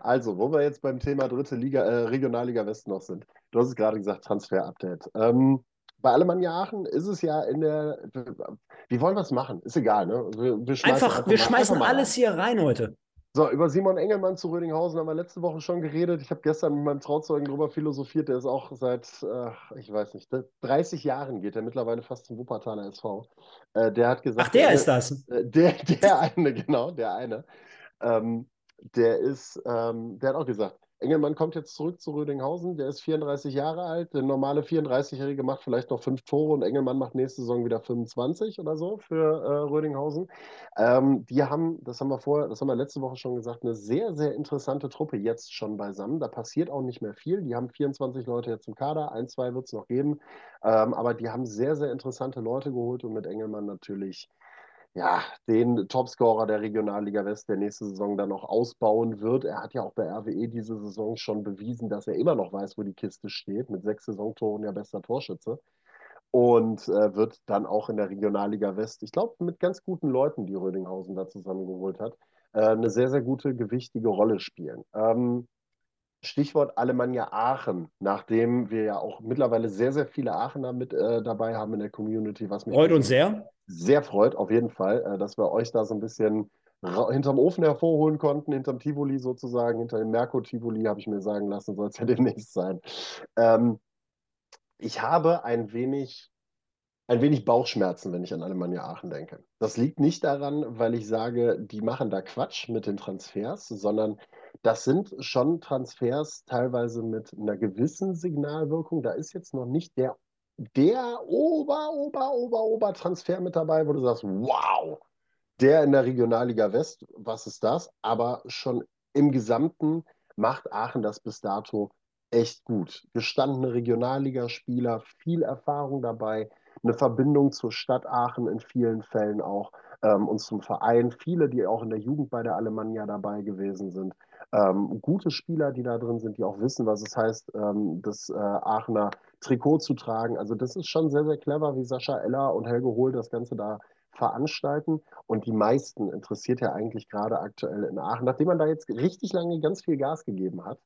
Also, wo wir jetzt beim Thema dritte Liga, äh, Regionalliga West noch sind. Du hast es gerade gesagt, Transfer-Update. Ähm, bei Alemannia Aachen ist es ja in der. Wie wollen es machen? Ist egal, ne? Wir, wir schmeißen einfach, einfach, wir schmeißen einfach alles rein. hier rein heute. So, über Simon Engelmann zu Rödinghausen haben wir letzte Woche schon geredet. Ich habe gestern mit meinem Trauzeugen darüber philosophiert. Der ist auch seit, äh, ich weiß nicht, 30 Jahren geht er mittlerweile fast zum Wuppertaler SV. Äh, der hat gesagt. Ach, der äh, ist das. Der, der eine, *laughs* genau, der eine. Ähm, der ist, ähm, der hat auch gesagt, Engelmann kommt jetzt zurück zu Rödinghausen, der ist 34 Jahre alt, der normale 34-Jährige macht vielleicht noch fünf Tore und Engelmann macht nächste Saison wieder 25 oder so für äh, Rödinghausen. Ähm, die haben, das haben wir vorher, das haben wir letzte Woche schon gesagt, eine sehr, sehr interessante Truppe jetzt schon beisammen. Da passiert auch nicht mehr viel. Die haben 24 Leute jetzt im Kader, ein, zwei wird es noch geben. Ähm, aber die haben sehr, sehr interessante Leute geholt und mit Engelmann natürlich ja, den Topscorer der Regionalliga West der nächste Saison dann noch ausbauen wird. Er hat ja auch bei RWE diese Saison schon bewiesen, dass er immer noch weiß, wo die Kiste steht, mit sechs Saisontoren ja bester Torschütze. Und äh, wird dann auch in der Regionalliga West, ich glaube, mit ganz guten Leuten, die Rödinghausen da zusammengeholt hat, äh, eine sehr, sehr gute, gewichtige Rolle spielen. Ähm, Stichwort Alemannia Aachen, nachdem wir ja auch mittlerweile sehr, sehr viele Aachener mit äh, dabei haben in der Community. Was mich Freut uns sehr. Sehr freut, auf jeden Fall, äh, dass wir euch da so ein bisschen hinterm Ofen hervorholen konnten, hinterm Tivoli sozusagen, hinter dem Merkur-Tivoli, habe ich mir sagen lassen, soll es ja *laughs* demnächst sein. Ähm, ich habe ein wenig, ein wenig Bauchschmerzen, wenn ich an Alemannia Aachen denke. Das liegt nicht daran, weil ich sage, die machen da Quatsch mit den Transfers, sondern das sind schon Transfers teilweise mit einer gewissen Signalwirkung. Da ist jetzt noch nicht der, der Ober, Ober, Ober, Ober Transfer mit dabei, wo du sagst, wow, der in der Regionalliga West, was ist das? Aber schon im Gesamten macht Aachen das bis dato echt gut. Gestandene Regionalligaspieler, viel Erfahrung dabei, eine Verbindung zur Stadt Aachen in vielen Fällen auch ähm, und zum Verein. Viele, die auch in der Jugend bei der Alemannia dabei gewesen sind ähm, gute Spieler, die da drin sind, die auch wissen, was es heißt, ähm, das äh, Aachener Trikot zu tragen. Also das ist schon sehr, sehr clever, wie Sascha Eller und Helge Hohl das Ganze da veranstalten. Und die meisten interessiert ja eigentlich gerade aktuell in Aachen, nachdem man da jetzt richtig lange ganz viel Gas gegeben hat,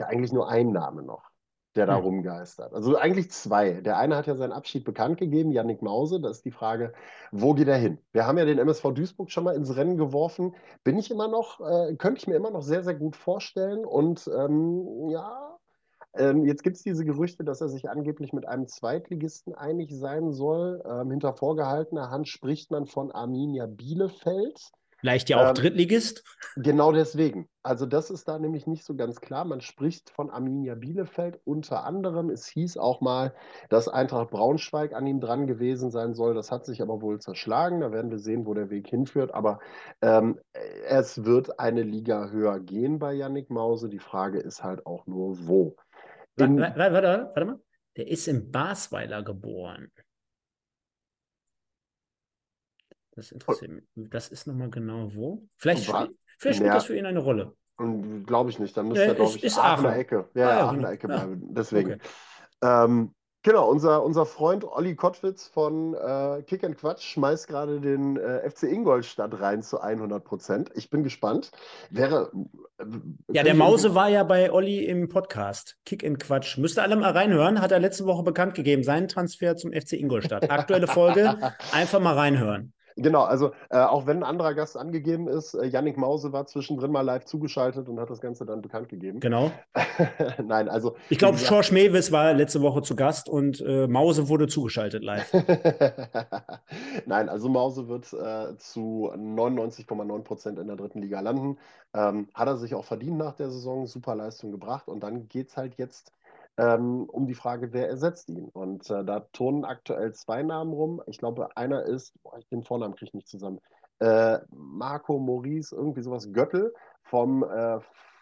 ja eigentlich nur ein Name noch der da rumgeistert. Also eigentlich zwei. Der eine hat ja seinen Abschied bekannt gegeben, Yannick Mause. Da ist die Frage, wo geht er hin? Wir haben ja den MSV Duisburg schon mal ins Rennen geworfen. Bin ich immer noch, äh, könnte ich mir immer noch sehr, sehr gut vorstellen. Und ähm, ja, ähm, jetzt gibt es diese Gerüchte, dass er sich angeblich mit einem Zweitligisten einig sein soll. Ähm, hinter vorgehaltener Hand spricht man von Arminia Bielefeld. Vielleicht ja auch ähm, Drittligist. Genau deswegen. Also das ist da nämlich nicht so ganz klar. Man spricht von Arminia Bielefeld unter anderem. Es hieß auch mal, dass Eintracht Braunschweig an ihm dran gewesen sein soll. Das hat sich aber wohl zerschlagen. Da werden wir sehen, wo der Weg hinführt. Aber ähm, es wird eine Liga höher gehen bei Yannick Mause. Die Frage ist halt auch nur, wo. Warte, warte, warte, warte mal. Der ist in Basweiler geboren. Das interessiert mich. Das ist nochmal genau wo? Vielleicht, War, vielleicht spielt ja, das für ihn eine Rolle. Glaube ich nicht. Dann müsste er, glaube ich, ist Aachener Aachen. Ecke. Ja, ah, ja, Aachener genau. Ecke bleiben. Deswegen. Okay. Ähm, genau, unser, unser Freund Olli Kottwitz von äh, Kick and Quatsch schmeißt gerade den äh, FC Ingolstadt rein zu 100 Prozent. Ich bin gespannt. Wäre. Äh, ja, der Mause war ja bei Olli im Podcast. Kick and Quatsch. Müsste alle mal reinhören. Hat er letzte Woche bekannt gegeben. Seinen Transfer zum FC Ingolstadt. Aktuelle Folge. *laughs* einfach mal reinhören. Genau, also äh, auch wenn ein anderer Gast angegeben ist, äh, Yannick Mause war zwischendrin mal live zugeschaltet und hat das Ganze dann bekannt gegeben. Genau. *laughs* Nein, also. Ich glaube, George Mewis war letzte Woche zu Gast und äh, Mause wurde zugeschaltet live. *laughs* Nein, also Mause wird äh, zu 99,9 Prozent in der dritten Liga landen. Ähm, hat er sich auch verdient nach der Saison, super Leistung gebracht und dann geht es halt jetzt ähm, um die Frage, wer ersetzt ihn. Und äh, da turnen aktuell zwei Namen rum. Ich glaube, einer ist, boah, den Vornamen kriege ich nicht zusammen, äh, Marco Maurice, irgendwie sowas, Göttel vom äh,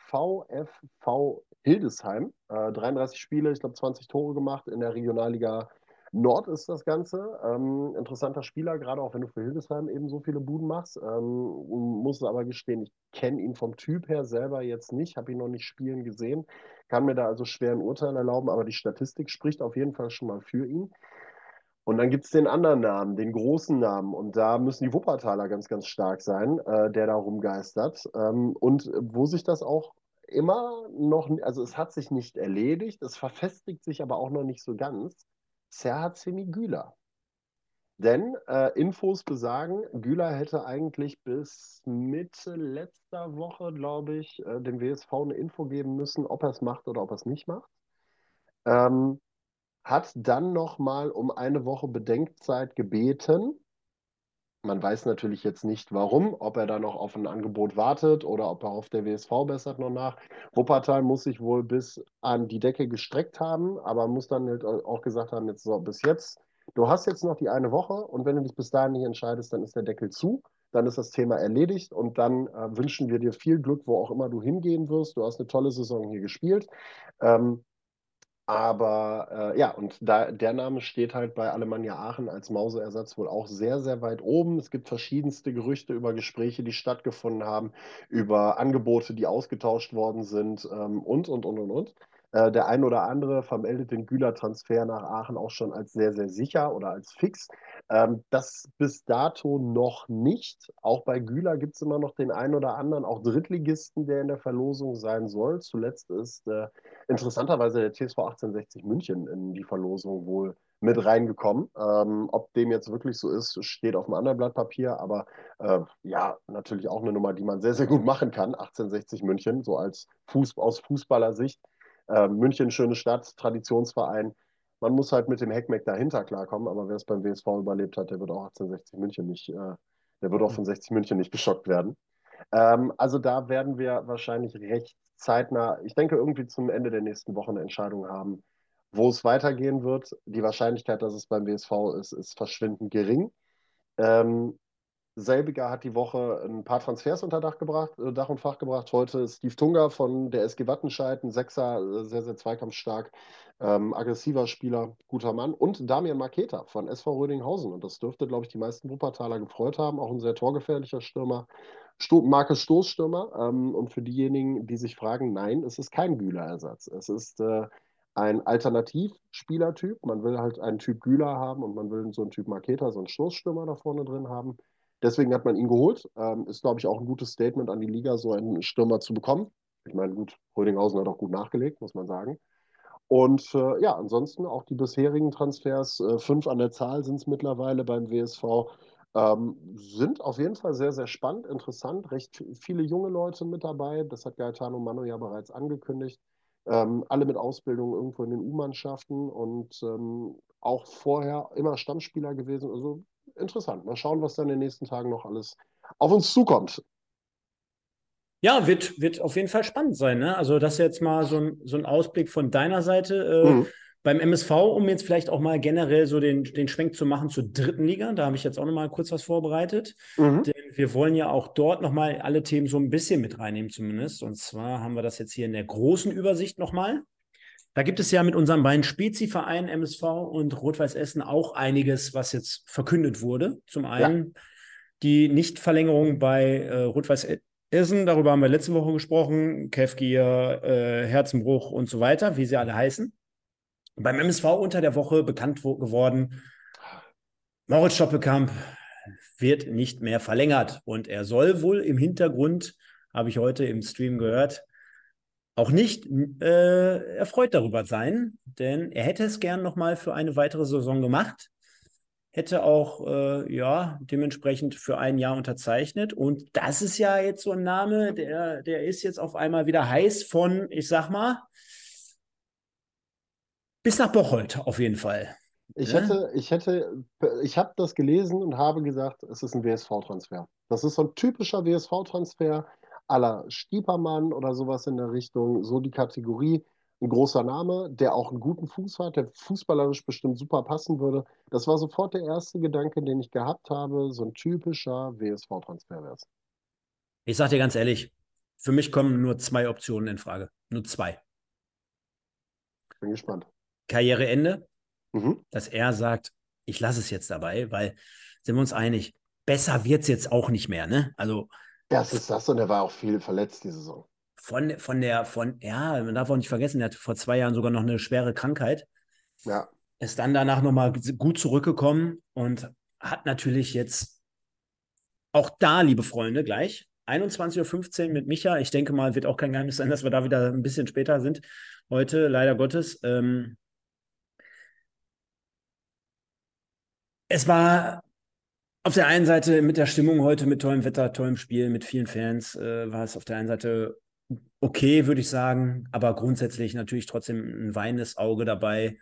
VfV Hildesheim. 33 äh, Spiele, ich glaube 20 Tore gemacht in der Regionalliga Nord ist das Ganze. Ähm, interessanter Spieler, gerade auch wenn du für Hildesheim eben so viele Buden machst. Ähm, muss aber gestehen, ich kenne ihn vom Typ her selber jetzt nicht, habe ihn noch nicht spielen gesehen, kann mir da also schwer ein Urteil erlauben, aber die Statistik spricht auf jeden Fall schon mal für ihn. Und dann gibt es den anderen Namen, den großen Namen. Und da müssen die Wuppertaler ganz, ganz stark sein, äh, der da rumgeistert. Ähm, und wo sich das auch immer noch, also es hat sich nicht erledigt, es verfestigt sich aber auch noch nicht so ganz. Serhat Semigüler. Denn äh, Infos besagen, Güler hätte eigentlich bis Mitte letzter Woche, glaube ich, äh, dem WSV eine Info geben müssen, ob er es macht oder ob er es nicht macht. Ähm, hat dann nochmal um eine Woche Bedenkzeit gebeten. Man weiß natürlich jetzt nicht warum, ob er da noch auf ein Angebot wartet oder ob er auf der WSV bessert noch nach. Wuppertal muss sich wohl bis an die Decke gestreckt haben, aber muss dann halt auch gesagt haben, jetzt so, bis jetzt Du hast jetzt noch die eine Woche und wenn du dich bis dahin nicht entscheidest, dann ist der Deckel zu. Dann ist das Thema erledigt und dann äh, wünschen wir dir viel Glück, wo auch immer du hingehen wirst. Du hast eine tolle Saison hier gespielt. Ähm, aber äh, ja, und da, der Name steht halt bei Alemannia Aachen als Mauseersatz wohl auch sehr, sehr weit oben. Es gibt verschiedenste Gerüchte über Gespräche, die stattgefunden haben, über Angebote, die ausgetauscht worden sind ähm, und, und, und, und, und. Äh, der ein oder andere vermeldet den Güler-Transfer nach Aachen auch schon als sehr, sehr sicher oder als fix. Ähm, das bis dato noch nicht. Auch bei Güler gibt es immer noch den einen oder anderen, auch Drittligisten, der in der Verlosung sein soll. Zuletzt ist äh, interessanterweise der TSV 1860 München in die Verlosung wohl mit reingekommen. Ähm, ob dem jetzt wirklich so ist, steht auf einem anderen Blatt Papier, aber äh, ja, natürlich auch eine Nummer, die man sehr, sehr gut machen kann. 1860 München, so als Fuß, aus Fußballersicht. Äh, München, schöne Stadt, Traditionsverein. Man muss halt mit dem Heckmeck dahinter klarkommen, aber wer es beim WSV überlebt hat, der wird auch 1860 München nicht, äh, der wird auch von 60 München nicht geschockt werden. Ähm, also da werden wir wahrscheinlich recht zeitnah, ich denke irgendwie zum Ende der nächsten Woche eine Entscheidung haben, wo es weitergehen wird. Die Wahrscheinlichkeit, dass es beim WSV ist, ist verschwindend gering. Ähm, Selbiger hat die Woche ein paar Transfers unter Dach, gebracht, äh, Dach und Fach gebracht. Heute Steve Tunga von der SG Wattenscheid, ein Sechser, äh, sehr, sehr zweikampfstark, ähm, aggressiver Spieler, guter Mann. Und Damian Maketa von SV Rödinghausen. Und das dürfte, glaube ich, die meisten Wuppertaler gefreut haben. Auch ein sehr torgefährlicher Stürmer. Sto Marke Stoßstürmer. Ähm, und für diejenigen, die sich fragen, nein, es ist kein Güler-Ersatz. Es ist äh, ein Alternativspielertyp. Man will halt einen Typ Güler haben und man will so einen Typ Maketa, so einen Stoßstürmer da vorne drin haben. Deswegen hat man ihn geholt. Ähm, ist, glaube ich, auch ein gutes Statement an die Liga, so einen Stürmer zu bekommen. Ich meine, gut, Rödinghausen hat auch gut nachgelegt, muss man sagen. Und äh, ja, ansonsten auch die bisherigen Transfers, äh, fünf an der Zahl sind es mittlerweile beim WSV, ähm, sind auf jeden Fall sehr, sehr spannend, interessant. Recht viele junge Leute mit dabei. Das hat Gaetano Mano ja bereits angekündigt. Ähm, alle mit Ausbildung irgendwo in den U-Mannschaften und ähm, auch vorher immer Stammspieler gewesen. Also interessant. Mal schauen, was dann in den nächsten Tagen noch alles auf uns zukommt. Ja, wird, wird auf jeden Fall spannend sein. Ne? Also, das ist jetzt mal so ein, so ein Ausblick von deiner Seite. Äh, mhm. Beim MSV, um jetzt vielleicht auch mal generell so den, den Schwenk zu machen zur dritten Liga, da habe ich jetzt auch noch mal kurz was vorbereitet. Mhm. Denn wir wollen ja auch dort noch mal alle Themen so ein bisschen mit reinnehmen, zumindest. Und zwar haben wir das jetzt hier in der großen Übersicht noch mal. Da gibt es ja mit unseren beiden Spezi-Vereinen MSV und Rot-Weiß Essen auch einiges, was jetzt verkündet wurde. Zum einen ja. die Nichtverlängerung bei äh, Rot-Weiß Essen, darüber haben wir letzte Woche gesprochen, Kefgier, äh, Herzenbruch und so weiter, wie sie alle heißen. Beim MSV unter der Woche bekannt geworden, Moritz Stoppelkamp wird nicht mehr verlängert und er soll wohl im Hintergrund, habe ich heute im Stream gehört, auch nicht äh, erfreut darüber sein, denn er hätte es gern nochmal für eine weitere Saison gemacht. hätte auch äh, ja dementsprechend für ein Jahr unterzeichnet. Und das ist ja jetzt so ein Name, der, der ist jetzt auf einmal wieder heiß von, ich sag mal, bis nach Bocholt auf jeden Fall. Ich hätte, ich hätte, ich habe das gelesen und habe gesagt, es ist ein WSV-Transfer. Das ist so ein typischer WSV-Transfer aller Stiepermann oder sowas in der Richtung, so die Kategorie. Ein großer Name, der auch einen guten Fuß hat, der fußballerisch bestimmt super passen würde. Das war sofort der erste Gedanke, den ich gehabt habe. So ein typischer WSV-Transfer wäre es. Ich sage dir ganz ehrlich, für mich kommen nur zwei Optionen in Frage. Nur zwei. Bin gespannt. Karriereende, mhm. dass er sagt, ich lasse es jetzt dabei, weil sind wir uns einig, besser wird es jetzt auch nicht mehr, ne? Also das ist das und er war auch viel verletzt die Saison. Von, von der, von, ja, man darf auch nicht vergessen, er hat vor zwei Jahren sogar noch eine schwere Krankheit. Ja. Ist dann danach nochmal gut zurückgekommen und hat natürlich jetzt auch da, liebe Freunde, gleich 21.15 Uhr mit Micha. Ich denke mal, wird auch kein Geheimnis sein, *laughs* dass wir da wieder ein bisschen später sind. Heute, leider Gottes. Ähm, es war auf der einen Seite mit der Stimmung heute, mit tollem Wetter, tollem Spiel, mit vielen Fans, äh, war es auf der einen Seite okay, würde ich sagen, aber grundsätzlich natürlich trotzdem ein weinendes Auge dabei,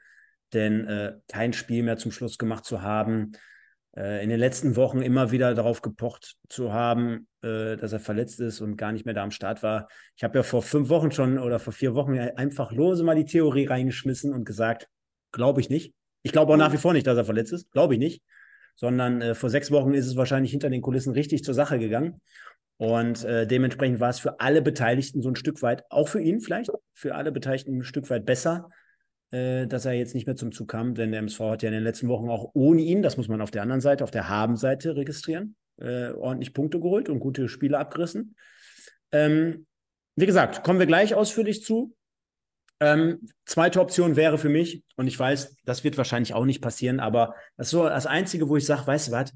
denn äh, kein Spiel mehr zum Schluss gemacht zu haben, äh, in den letzten Wochen immer wieder darauf gepocht zu haben, äh, dass er verletzt ist und gar nicht mehr da am Start war. Ich habe ja vor fünf Wochen schon oder vor vier Wochen einfach lose mal die Theorie reingeschmissen und gesagt, glaube ich nicht. Ich glaube auch nach wie vor nicht, dass er verletzt ist, glaube ich nicht sondern äh, vor sechs Wochen ist es wahrscheinlich hinter den Kulissen richtig zur Sache gegangen. Und äh, dementsprechend war es für alle Beteiligten so ein Stück weit, auch für ihn vielleicht, für alle Beteiligten ein Stück weit besser, äh, dass er jetzt nicht mehr zum Zug kam, denn der MSV hat ja in den letzten Wochen auch ohne ihn, das muss man auf der anderen Seite, auf der Haben-Seite registrieren, äh, ordentlich Punkte geholt und gute Spiele abgerissen. Ähm, wie gesagt, kommen wir gleich ausführlich zu. Ähm, zweite Option wäre für mich, und ich weiß, das wird wahrscheinlich auch nicht passieren, aber das ist so das Einzige, wo ich sage, weißt du was,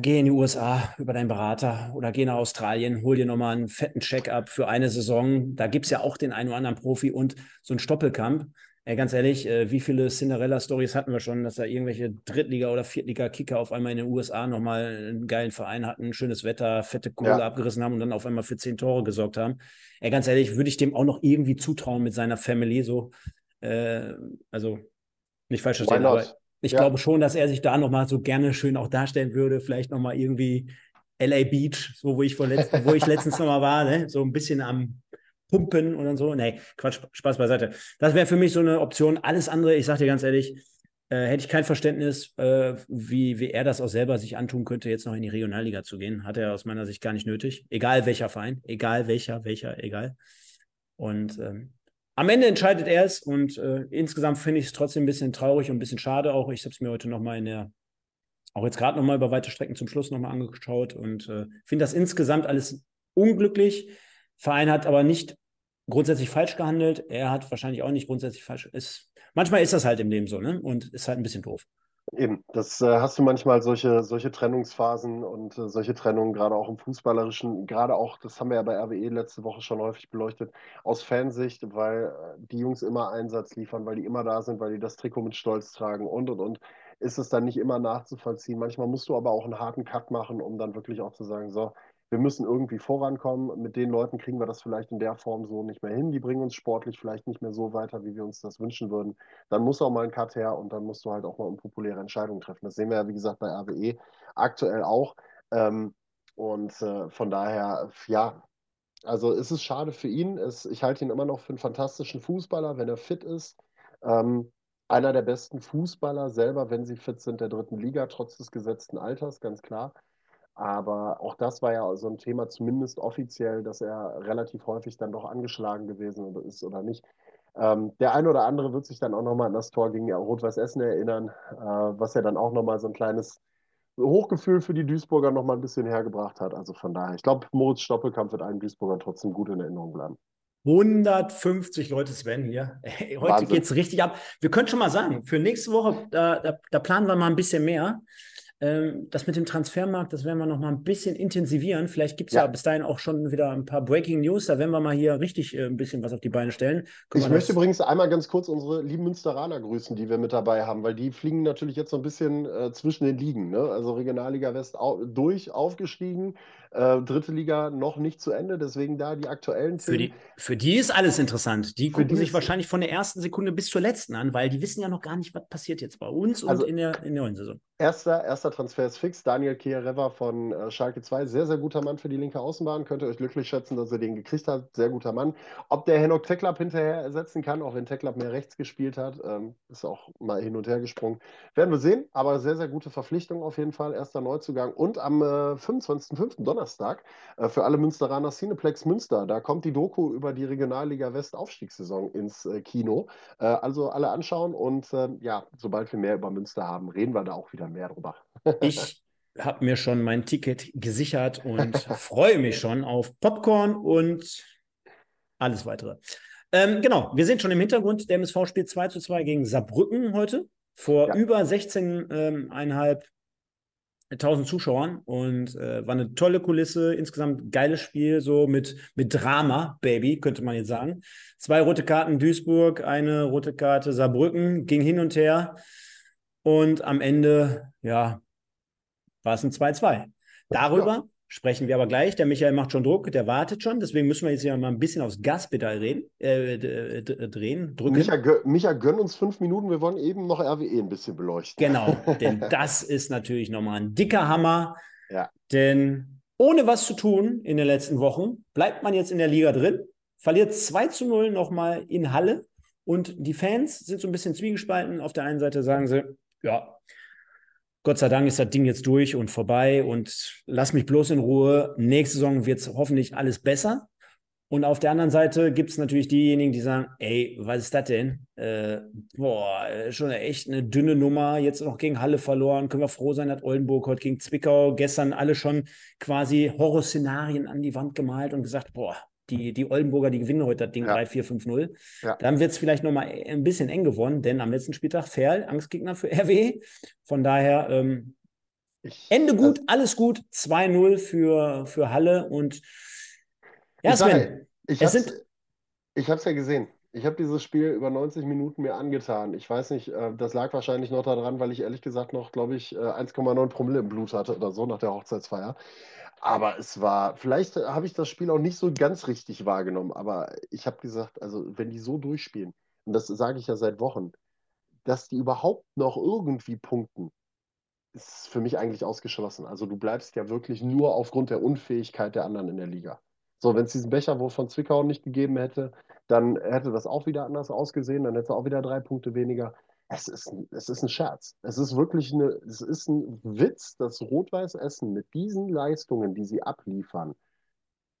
geh in die USA über deinen Berater oder geh nach Australien, hol dir nochmal einen fetten Check-up für eine Saison. Da gibt es ja auch den einen oder anderen Profi und so ein Stoppelkamp. Ey, ganz ehrlich, äh, wie viele Cinderella-Stories hatten wir schon, dass da irgendwelche Drittliga- oder Viertliga-Kicker auf einmal in den USA nochmal einen geilen Verein hatten, schönes Wetter, fette Kohle ja. abgerissen haben und dann auf einmal für zehn Tore gesorgt haben. Ey, ganz ehrlich, würde ich dem auch noch irgendwie zutrauen mit seiner Family, so, äh, also nicht falsch verstehen, aber ich ja. glaube schon, dass er sich da nochmal so gerne schön auch darstellen würde, vielleicht nochmal irgendwie LA Beach, so wo ich, vor wo ich letztens nochmal war, ne? so ein bisschen am pumpen und so. Nee, Quatsch, Spaß beiseite. Das wäre für mich so eine Option. Alles andere, ich sag dir ganz ehrlich, äh, hätte ich kein Verständnis, äh, wie, wie er das auch selber sich antun könnte, jetzt noch in die Regionalliga zu gehen. Hat er aus meiner Sicht gar nicht nötig. Egal welcher Verein, egal welcher, welcher, egal. Und ähm, am Ende entscheidet er es und äh, insgesamt finde ich es trotzdem ein bisschen traurig und ein bisschen schade auch. Ich habe es mir heute nochmal in der, auch jetzt gerade nochmal über weite Strecken zum Schluss nochmal angeschaut und äh, finde das insgesamt alles unglücklich. Verein hat aber nicht grundsätzlich falsch gehandelt. Er hat wahrscheinlich auch nicht grundsätzlich falsch. Ist, manchmal ist das halt im Leben so, ne? Und ist halt ein bisschen doof. Eben, das äh, hast du manchmal solche, solche Trennungsphasen und äh, solche Trennungen, gerade auch im Fußballerischen, gerade auch, das haben wir ja bei RWE letzte Woche schon häufig beleuchtet, aus Fansicht, weil äh, die Jungs immer Einsatz liefern, weil die immer da sind, weil die das Trikot mit Stolz tragen und und und, ist es dann nicht immer nachzuvollziehen. Manchmal musst du aber auch einen harten Cut machen, um dann wirklich auch zu sagen, so, wir müssen irgendwie vorankommen. Mit den Leuten kriegen wir das vielleicht in der Form so nicht mehr hin. Die bringen uns sportlich vielleicht nicht mehr so weiter, wie wir uns das wünschen würden. Dann muss auch mal ein Cut her und dann musst du halt auch mal unpopuläre Entscheidungen treffen. Das sehen wir ja, wie gesagt, bei RWE aktuell auch. Ähm, und äh, von daher, ja, also es ist schade für ihn. Es, ich halte ihn immer noch für einen fantastischen Fußballer, wenn er fit ist. Ähm, einer der besten Fußballer selber, wenn sie fit sind, der dritten Liga, trotz des gesetzten Alters, ganz klar. Aber auch das war ja so ein Thema, zumindest offiziell, dass er relativ häufig dann doch angeschlagen gewesen ist oder nicht. Ähm, der eine oder andere wird sich dann auch nochmal an das Tor gegen Rot-Weiß Essen erinnern, äh, was ja dann auch nochmal so ein kleines Hochgefühl für die Duisburger nochmal ein bisschen hergebracht hat. Also von daher, ich glaube, Moritz Stoppelkamp wird allen Duisburgern trotzdem gut in Erinnerung bleiben. 150 Leute, Sven, hier. Hey, *laughs* heute geht es richtig ab. Wir können schon mal sagen, für nächste Woche, da, da, da planen wir mal ein bisschen mehr. Ähm, das mit dem Transfermarkt, das werden wir noch mal ein bisschen intensivieren. Vielleicht gibt es ja. ja. bis dahin auch schon wieder ein paar Breaking News. Da werden wir mal hier richtig äh, ein bisschen was auf die Beine stellen. Können ich möchte übrigens einmal ganz kurz unsere lieben Münsteraner grüßen, die wir mit dabei haben, weil die fliegen natürlich jetzt so ein bisschen äh, zwischen den Ligen. Ne? Also Regionalliga West au durch, aufgestiegen. Äh, dritte Liga noch nicht zu Ende, deswegen da die aktuellen Für die, für die ist alles interessant. Die für gucken die sich wahrscheinlich von der ersten Sekunde bis zur letzten an, weil die wissen ja noch gar nicht, was passiert jetzt bei uns also und in der, in der neuen Saison. Erster, erster Transfer ist fix. Daniel Kiereva von äh, Schalke 2. Sehr, sehr guter Mann für die linke Außenbahn. Könnt ihr euch glücklich schätzen, dass er den gekriegt hat. Sehr guter Mann. Ob der Henok Teklap hinterher ersetzen kann, auch wenn Teklap mehr rechts gespielt hat, ähm, ist auch mal hin und her gesprungen. Werden wir sehen. Aber sehr, sehr gute Verpflichtung auf jeden Fall. Erster Neuzugang. Und am äh, 25.05. Donnerstag äh, für alle Münsteraner Cineplex Münster. Da kommt die Doku über die Regionalliga West Aufstiegssaison ins äh, Kino. Äh, also alle anschauen. Und ähm, ja, sobald wir mehr über Münster haben, reden wir da auch wieder mehr drüber. ich habe mir schon mein Ticket gesichert und *laughs* freue mich schon auf Popcorn und alles weitere. Ähm, genau, wir sind schon im Hintergrund. Der MSV spielt 2 zu 2 gegen Saarbrücken heute vor ja. über 16.500 ähm, Zuschauern und äh, war eine tolle Kulisse, insgesamt geiles Spiel, so mit, mit Drama, Baby, könnte man jetzt sagen. Zwei rote Karten Duisburg, eine rote Karte Saarbrücken, ging hin und her. Und am Ende, ja, war es ein 2-2. Darüber. Sprechen wir aber gleich. Der Michael macht schon Druck, der wartet schon. Deswegen müssen wir jetzt ja mal ein bisschen aufs Gaspedal reden, äh, drehen, drücken. Micha, Micha, gönn uns fünf Minuten. Wir wollen eben noch RWE ein bisschen beleuchten. Genau, *laughs* denn das ist natürlich nochmal ein dicker Hammer. Ja. Denn ohne was zu tun in den letzten Wochen bleibt man jetzt in der Liga drin, verliert 2 zu 0 nochmal in Halle. Und die Fans sind so ein bisschen zwiegespalten. Auf der einen Seite sagen sie, ja, Gott sei Dank ist das Ding jetzt durch und vorbei und lass mich bloß in Ruhe. Nächste Saison wird es hoffentlich alles besser. Und auf der anderen Seite gibt es natürlich diejenigen, die sagen, ey, was ist das denn? Äh, boah, schon echt eine dünne Nummer. Jetzt noch gegen Halle verloren. Können wir froh sein, dass Oldenburg heute gegen Zwickau gestern alle schon quasi Horrorszenarien an die Wand gemalt und gesagt, boah, die, die Oldenburger, die gewinnen heute das Ding ja. 3-4-5-0. Ja. Dann wird es vielleicht nochmal ein bisschen eng geworden, denn am letzten Spieltag Ferl, Angstgegner für *laughs* RW. Von daher ähm, ich, Ende gut, also, alles gut. 2-0 für, für Halle und ja, Sven, ich es sind. Ich habe es ja gesehen. Ich habe dieses Spiel über 90 Minuten mir angetan. Ich weiß nicht, äh, das lag wahrscheinlich noch daran, weil ich ehrlich gesagt noch, glaube ich, 1,9 äh, Promille im Blut hatte oder so nach der Hochzeitsfeier. Aber es war, vielleicht habe ich das Spiel auch nicht so ganz richtig wahrgenommen, aber ich habe gesagt, also wenn die so durchspielen, und das sage ich ja seit Wochen, dass die überhaupt noch irgendwie punkten, ist für mich eigentlich ausgeschlossen. Also du bleibst ja wirklich nur aufgrund der Unfähigkeit der anderen in der Liga. So, wenn es diesen Becherwurf von Zwickau nicht gegeben hätte, dann hätte das auch wieder anders ausgesehen, dann hätte es auch wieder drei Punkte weniger es ist, es ist ein Scherz. Es ist wirklich eine, es ist ein Witz, dass Rot-Weiß Essen mit diesen Leistungen, die sie abliefern,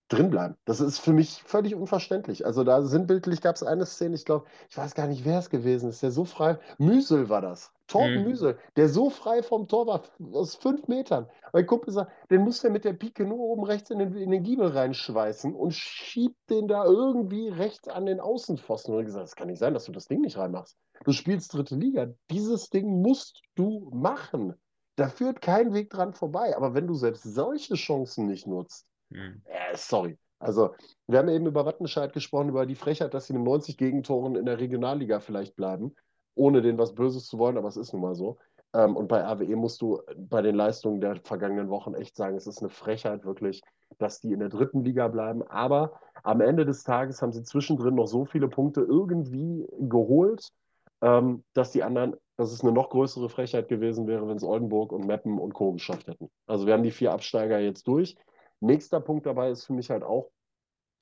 drinbleiben. Das ist für mich völlig unverständlich. Also da sinnbildlich gab es eine Szene, ich glaube, ich weiß gar nicht, wer es gewesen ist, der so frei, Müsel war das, Torben mhm. Müsel, der so frei vom Tor war, aus fünf Metern. Mein Kumpel sagt, den muss er mit der Pike nur oben rechts in den, in den Giebel reinschweißen und schiebt den da irgendwie rechts an den Außenpfosten. Und ich gesagt, das kann nicht sein, dass du das Ding nicht reinmachst. Du spielst dritte Liga. Dieses Ding musst du machen. Da führt kein Weg dran vorbei. Aber wenn du selbst solche Chancen nicht nutzt, mhm. äh, sorry. Also, wir haben eben über Wattenscheid gesprochen, über die Frechheit, dass sie mit 90 Gegentoren in der Regionalliga vielleicht bleiben, ohne denen was Böses zu wollen, aber es ist nun mal so. Ähm, und bei RWE musst du bei den Leistungen der vergangenen Wochen echt sagen, es ist eine Frechheit wirklich, dass die in der dritten Liga bleiben. Aber am Ende des Tages haben sie zwischendrin noch so viele Punkte irgendwie geholt, ähm, dass die anderen, dass es eine noch größere Frechheit gewesen wäre, wenn es Oldenburg und Meppen und Co. geschafft hätten. Also wir haben die vier Absteiger jetzt durch. Nächster Punkt dabei ist für mich halt auch,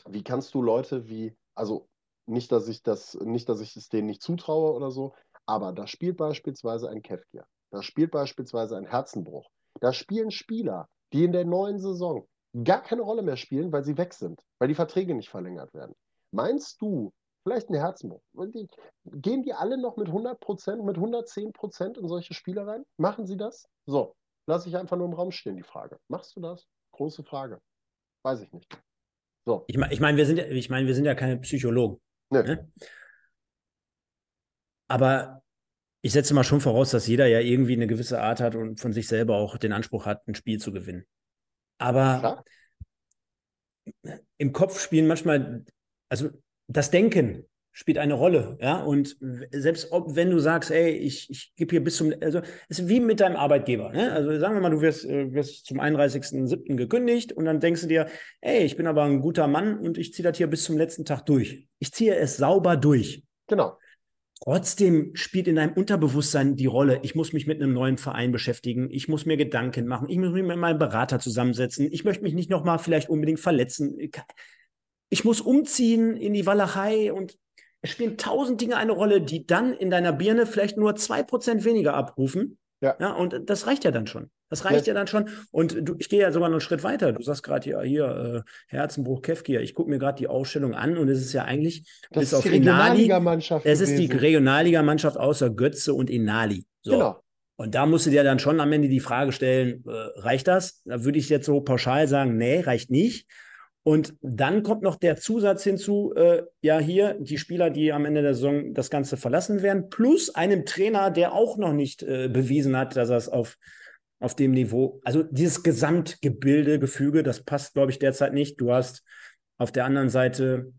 wie kannst du Leute wie, also nicht, dass ich das, nicht, dass ich es denen nicht zutraue oder so, aber da spielt beispielsweise ein Kevkir, da spielt beispielsweise ein Herzenbruch, da spielen Spieler, die in der neuen Saison gar keine Rolle mehr spielen, weil sie weg sind, weil die Verträge nicht verlängert werden. Meinst du, vielleicht ein Herzenbruch. Gehen die alle noch mit 100 Prozent, mit 110 Prozent in solche Spiele rein? Machen sie das? So, lasse ich einfach nur im Raum stehen, die Frage. Machst du das? Große Frage. Weiß ich nicht. So. Ich meine, ich mein, wir, sind, ich mein, wir sind ja keine Psychologen. Nee. Ne? Aber ich setze mal schon voraus, dass jeder ja irgendwie eine gewisse Art hat und von sich selber auch den Anspruch hat, ein Spiel zu gewinnen. Aber Klar. im Kopf spielen manchmal, also das Denken spielt eine Rolle, ja. Und selbst ob, wenn du sagst, ey, ich, ich gebe hier bis zum, also es ist wie mit deinem Arbeitgeber, ne? Also sagen wir mal, du wirst, äh, wirst zum 31.07. gekündigt und dann denkst du dir, ey, ich bin aber ein guter Mann und ich ziehe das hier bis zum letzten Tag durch. Ich ziehe es sauber durch. Genau. Trotzdem spielt in deinem Unterbewusstsein die Rolle, ich muss mich mit einem neuen Verein beschäftigen, ich muss mir Gedanken machen, ich muss mich mit meinem Berater zusammensetzen, ich möchte mich nicht nochmal vielleicht unbedingt verletzen. Ich muss umziehen in die Walachei und es spielen tausend Dinge eine Rolle, die dann in deiner Birne vielleicht nur zwei Prozent weniger abrufen. Ja. ja. Und das reicht ja dann schon. Das reicht ja, ja dann schon. Und du, ich gehe ja sogar noch einen Schritt weiter. Du sagst gerade ja hier, äh, Herzenbruch Kefkir. Ich gucke mir gerade die Ausstellung an und es ist ja eigentlich das bis ist auf die Regionalligamannschaft. Es ist die Regionalligamannschaft außer Götze und Inali. So. Genau. Und da musst du dir dann schon am Ende die Frage stellen, äh, reicht das? Da würde ich jetzt so pauschal sagen, nee, reicht nicht. Und dann kommt noch der Zusatz hinzu, äh, ja, hier die Spieler, die am Ende der Saison das Ganze verlassen werden, plus einem Trainer, der auch noch nicht äh, bewiesen hat, dass er es auf, auf dem Niveau, also dieses Gesamtgebilde, Gefüge, das passt, glaube ich, derzeit nicht. Du hast auf der anderen Seite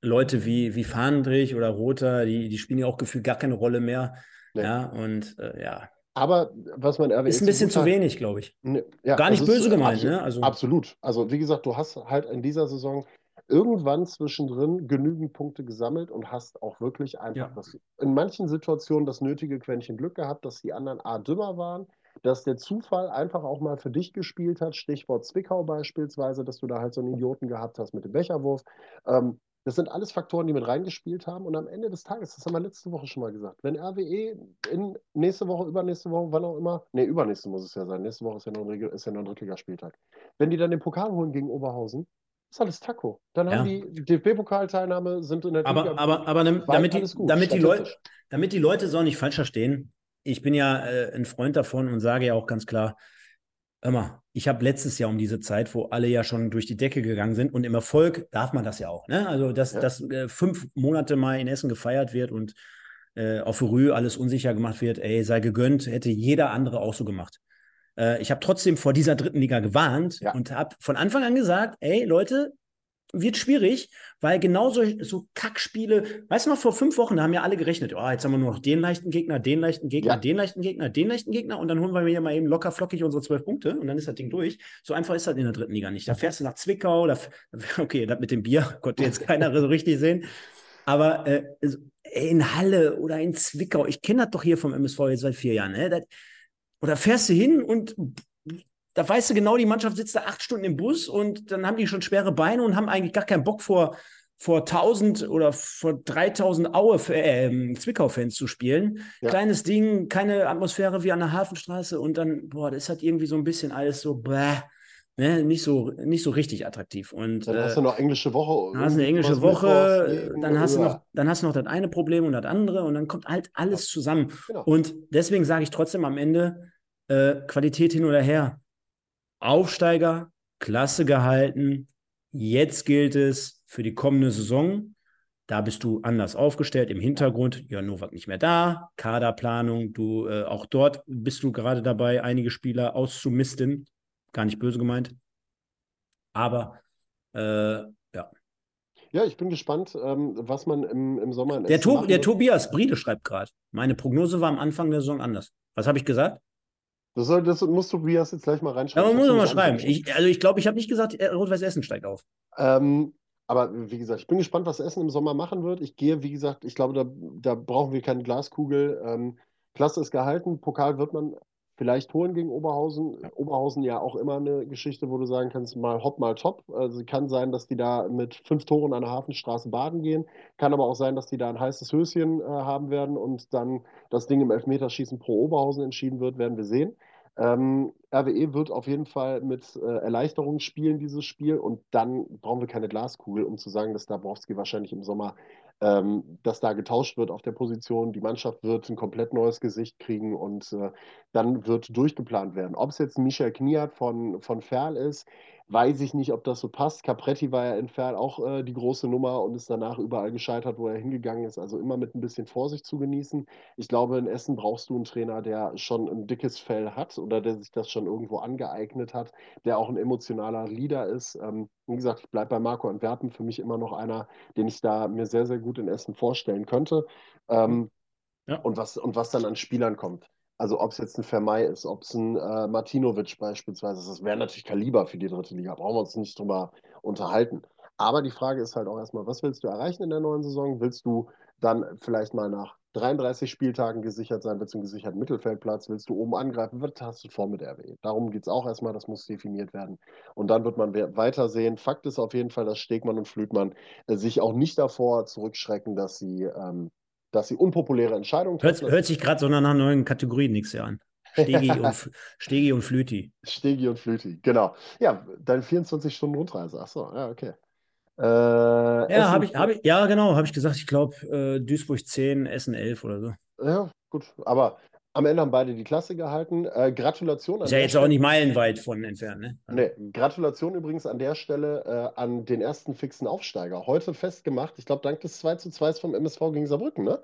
Leute wie, wie Fahndrich oder Rother, die, die spielen ja auch gefühlt gar keine Rolle mehr. Nee. Ja, und äh, ja, aber was man RWE. Ist ein bisschen zu wenig, glaube ich. Ne, ja, Gar nicht böse gemeint, absolut, ne? Also, absolut. Also, wie gesagt, du hast halt in dieser Saison irgendwann zwischendrin genügend Punkte gesammelt und hast auch wirklich einfach ja. das, in manchen Situationen das nötige Quäntchen Glück gehabt, dass die anderen A dümmer waren, dass der Zufall einfach auch mal für dich gespielt hat. Stichwort Zwickau beispielsweise, dass du da halt so einen Idioten gehabt hast mit dem Becherwurf. Ähm, das sind alles Faktoren, die mit reingespielt haben. Und am Ende des Tages, das haben wir letzte Woche schon mal gesagt, wenn RWE in nächste Woche, übernächste Woche, wann auch immer, nee, übernächste muss es ja sein, nächste Woche ist ja noch ein, ist ja noch ein Drittligaspieltag. Wenn die dann den Pokal holen gegen Oberhausen, ist alles Taco. Dann ja. haben die DFB-Pokalteilnahme, sind in der aber, Liga. Aber, aber damit, damit, die, damit, die Leute, damit die Leute so nicht falsch verstehen, ich bin ja äh, ein Freund davon und sage ja auch ganz klar, immer, ich habe letztes Jahr um diese Zeit, wo alle ja schon durch die Decke gegangen sind und im Erfolg darf man das ja auch. Ne? Also, dass, ja. dass äh, fünf Monate mal in Essen gefeiert wird und äh, auf Rü alles unsicher gemacht wird, ey, sei gegönnt, hätte jeder andere auch so gemacht. Äh, ich habe trotzdem vor dieser dritten Liga gewarnt ja. und habe von Anfang an gesagt, ey, Leute, wird schwierig, weil genau so, so Kackspiele, weißt du noch, vor fünf Wochen, da haben ja alle gerechnet, oh, jetzt haben wir nur noch den leichten Gegner, den leichten Gegner, ja. den leichten Gegner, den leichten Gegner und dann holen wir hier mal eben locker flockig unsere zwölf Punkte und dann ist das Ding durch. So einfach ist das in der dritten Liga nicht. Da fährst du nach Zwickau, da, *laughs* okay, das mit dem Bier *laughs* konnte jetzt keiner so richtig sehen, aber äh, in Halle oder in Zwickau, ich kenne das doch hier vom MSV jetzt seit vier Jahren, ne? Das, oder fährst du hin und da weißt du genau, die Mannschaft sitzt da acht Stunden im Bus und dann haben die schon schwere Beine und haben eigentlich gar keinen Bock vor, vor 1000 oder vor 3000 Aue äh, Zwickau-Fans zu spielen. Ja. Kleines Ding, keine Atmosphäre wie an der Hafenstraße und dann, boah, das ist halt irgendwie so ein bisschen alles so, bäh, ne, nicht so, nicht so richtig attraktiv. Und, dann hast du noch englische Woche. Dann hast du eine englische Woche, dann hast, du noch, dann hast du noch das eine Problem und das andere und dann kommt halt alles zusammen. Genau. Und deswegen sage ich trotzdem am Ende, äh, Qualität hin oder her. Aufsteiger, Klasse gehalten. Jetzt gilt es für die kommende Saison. Da bist du anders aufgestellt im Hintergrund. Jörn Nowak nicht mehr da. Kaderplanung. Du äh, auch dort bist du gerade dabei, einige Spieler auszumisten. Gar nicht böse gemeint. Aber äh, ja. Ja, ich bin gespannt, ähm, was man im, im Sommer der, to der Tobias Briede schreibt gerade. Meine Prognose war am Anfang der Saison anders. Was habe ich gesagt? Das, soll, das musst Tobias jetzt gleich mal reinschreiben. Ja, man muss mal schreiben. Ich, also ich glaube, ich habe nicht gesagt, äh, Rot-Weiß Essen steigt auf. Ähm, aber wie gesagt, ich bin gespannt, was Essen im Sommer machen wird. Ich gehe, wie gesagt, ich glaube, da, da brauchen wir keine Glaskugel. Ähm, Klasse ist gehalten. Pokal wird man vielleicht holen gegen Oberhausen. Oberhausen ja auch immer eine Geschichte, wo du sagen kannst, mal hopp, mal top. Also kann sein, dass die da mit fünf Toren an der Hafenstraße baden gehen. Kann aber auch sein, dass die da ein heißes Höschen äh, haben werden und dann das Ding im Elfmeterschießen pro Oberhausen entschieden wird, werden wir sehen. Ähm, RWE wird auf jeden Fall mit äh, Erleichterung spielen, dieses Spiel. Und dann brauchen wir keine Glaskugel, um zu sagen, dass Dabrowski wahrscheinlich im Sommer, ähm, dass da getauscht wird auf der Position. Die Mannschaft wird ein komplett neues Gesicht kriegen und äh, dann wird durchgeplant werden. Ob es jetzt Michael Kniat von, von Ferl ist, weiß ich nicht, ob das so passt. Capretti war ja entfernt auch äh, die große Nummer und ist danach überall gescheitert, wo er hingegangen ist. Also immer mit ein bisschen Vorsicht zu genießen. Ich glaube, in Essen brauchst du einen Trainer, der schon ein dickes Fell hat oder der sich das schon irgendwo angeeignet hat, der auch ein emotionaler Leader ist. Ähm, wie gesagt, ich bleibe bei Marco Antwerpen, für mich immer noch einer, den ich da mir sehr, sehr gut in Essen vorstellen könnte. Ähm, ja. und, was, und was dann an Spielern kommt. Also ob es jetzt ein Vermei ist, ob es ein äh, Martinovic beispielsweise ist, das wäre natürlich Kaliber für die dritte Liga, brauchen wir uns nicht drüber unterhalten. Aber die Frage ist halt auch erstmal, was willst du erreichen in der neuen Saison? Willst du dann vielleicht mal nach 33 Spieltagen gesichert sein, willst du einen gesicherten Mittelfeldplatz, willst du oben angreifen, was hast du vor mit RW? Darum geht es auch erstmal, das muss definiert werden. Und dann wird man weiter sehen. Fakt ist auf jeden Fall, dass Stegmann und Flütmann äh, sich auch nicht davor zurückschrecken, dass sie ähm, dass sie unpopuläre Entscheidungen treffen. Hört, hört sich gerade so nach einer neuen Kategorie nichts an. Stegi *laughs* und, Stegi und Flüti. Stegi und Flüti, genau. Ja, deine 24-Stunden-Rundreise. Achso, ja, okay. Äh, ja, habe ich, hab ich, ja, genau, habe ich gesagt. Ich glaube, äh, Duisburg 10, Essen 11 oder so. Ja, gut. Aber am Ende haben beide die Klasse gehalten. Äh, Gratulation an Ist ja jetzt Stelle. auch nicht meilenweit von entfernt, ne? Also. Nee, Gratulation übrigens an der Stelle äh, an den ersten fixen Aufsteiger. Heute festgemacht, ich glaube, dank des 2 zu 2 vom MSV gegen Saarbrücken, ne?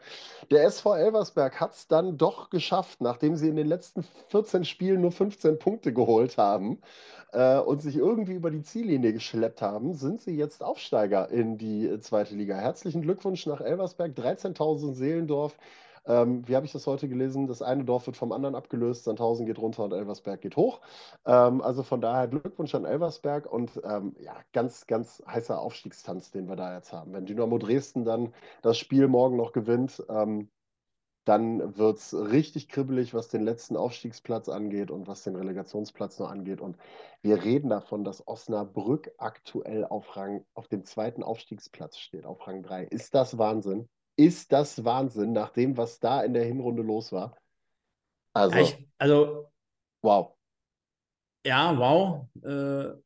Der SV Elversberg hat es dann doch geschafft, nachdem sie in den letzten 14 Spielen nur 15 Punkte geholt haben äh, und sich irgendwie über die Ziellinie geschleppt haben, sind sie jetzt Aufsteiger in die äh, zweite Liga. Herzlichen Glückwunsch nach Elversberg, 13.000 Seelendorf. Ähm, wie habe ich das heute gelesen? Das eine Dorf wird vom anderen abgelöst, Sandhausen geht runter und Elversberg geht hoch. Ähm, also von daher Glückwunsch an Elversberg und ähm, ja, ganz, ganz heißer Aufstiegstanz, den wir da jetzt haben. Wenn Dynamo Dresden dann das Spiel morgen noch gewinnt, ähm, dann wird es richtig kribbelig, was den letzten Aufstiegsplatz angeht und was den Relegationsplatz noch angeht. Und wir reden davon, dass Osnabrück aktuell auf, Rang, auf dem zweiten Aufstiegsplatz steht, auf Rang 3. Ist das Wahnsinn? Ist das Wahnsinn, nach dem, was da in der Hinrunde los war. Also, also wow. Ja, wow. Äh,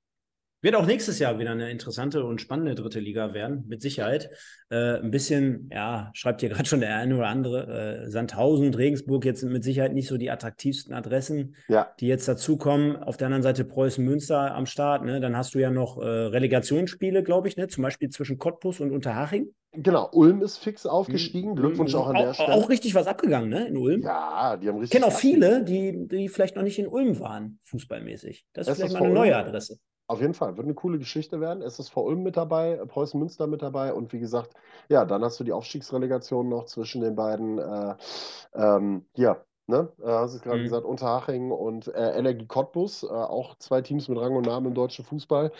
wird auch nächstes Jahr wieder eine interessante und spannende dritte Liga werden, mit Sicherheit. Äh, ein bisschen, ja, schreibt hier *laughs* gerade schon der eine oder andere, äh, Sandhausen und Regensburg jetzt sind mit Sicherheit nicht so die attraktivsten Adressen, ja. die jetzt dazukommen. Auf der anderen Seite Preußen-Münster am Start. Ne? Dann hast du ja noch äh, Relegationsspiele, glaube ich, ne? zum Beispiel zwischen Cottbus und Unterhaching. Genau, Ulm ist fix aufgestiegen. Glückwunsch auch an der Stelle. Auch richtig was abgegangen, ne, in Ulm. Ja, die haben richtig. Ich kenne auch viele, die, die vielleicht noch nicht in Ulm waren, fußballmäßig. Das ist vielleicht mal eine neue Adresse. Auf jeden Fall, wird eine coole Geschichte werden. Es ist vor Ulm mit dabei, Preußen Münster mit dabei und wie gesagt, ja, dann hast du die Aufstiegsrelegation noch zwischen den beiden, äh, ähm, ja, ne, äh, hast du gerade mhm. gesagt, Unterhaching und äh, Energie Cottbus, äh, auch zwei Teams mit Rang und Namen im deutschen Fußball.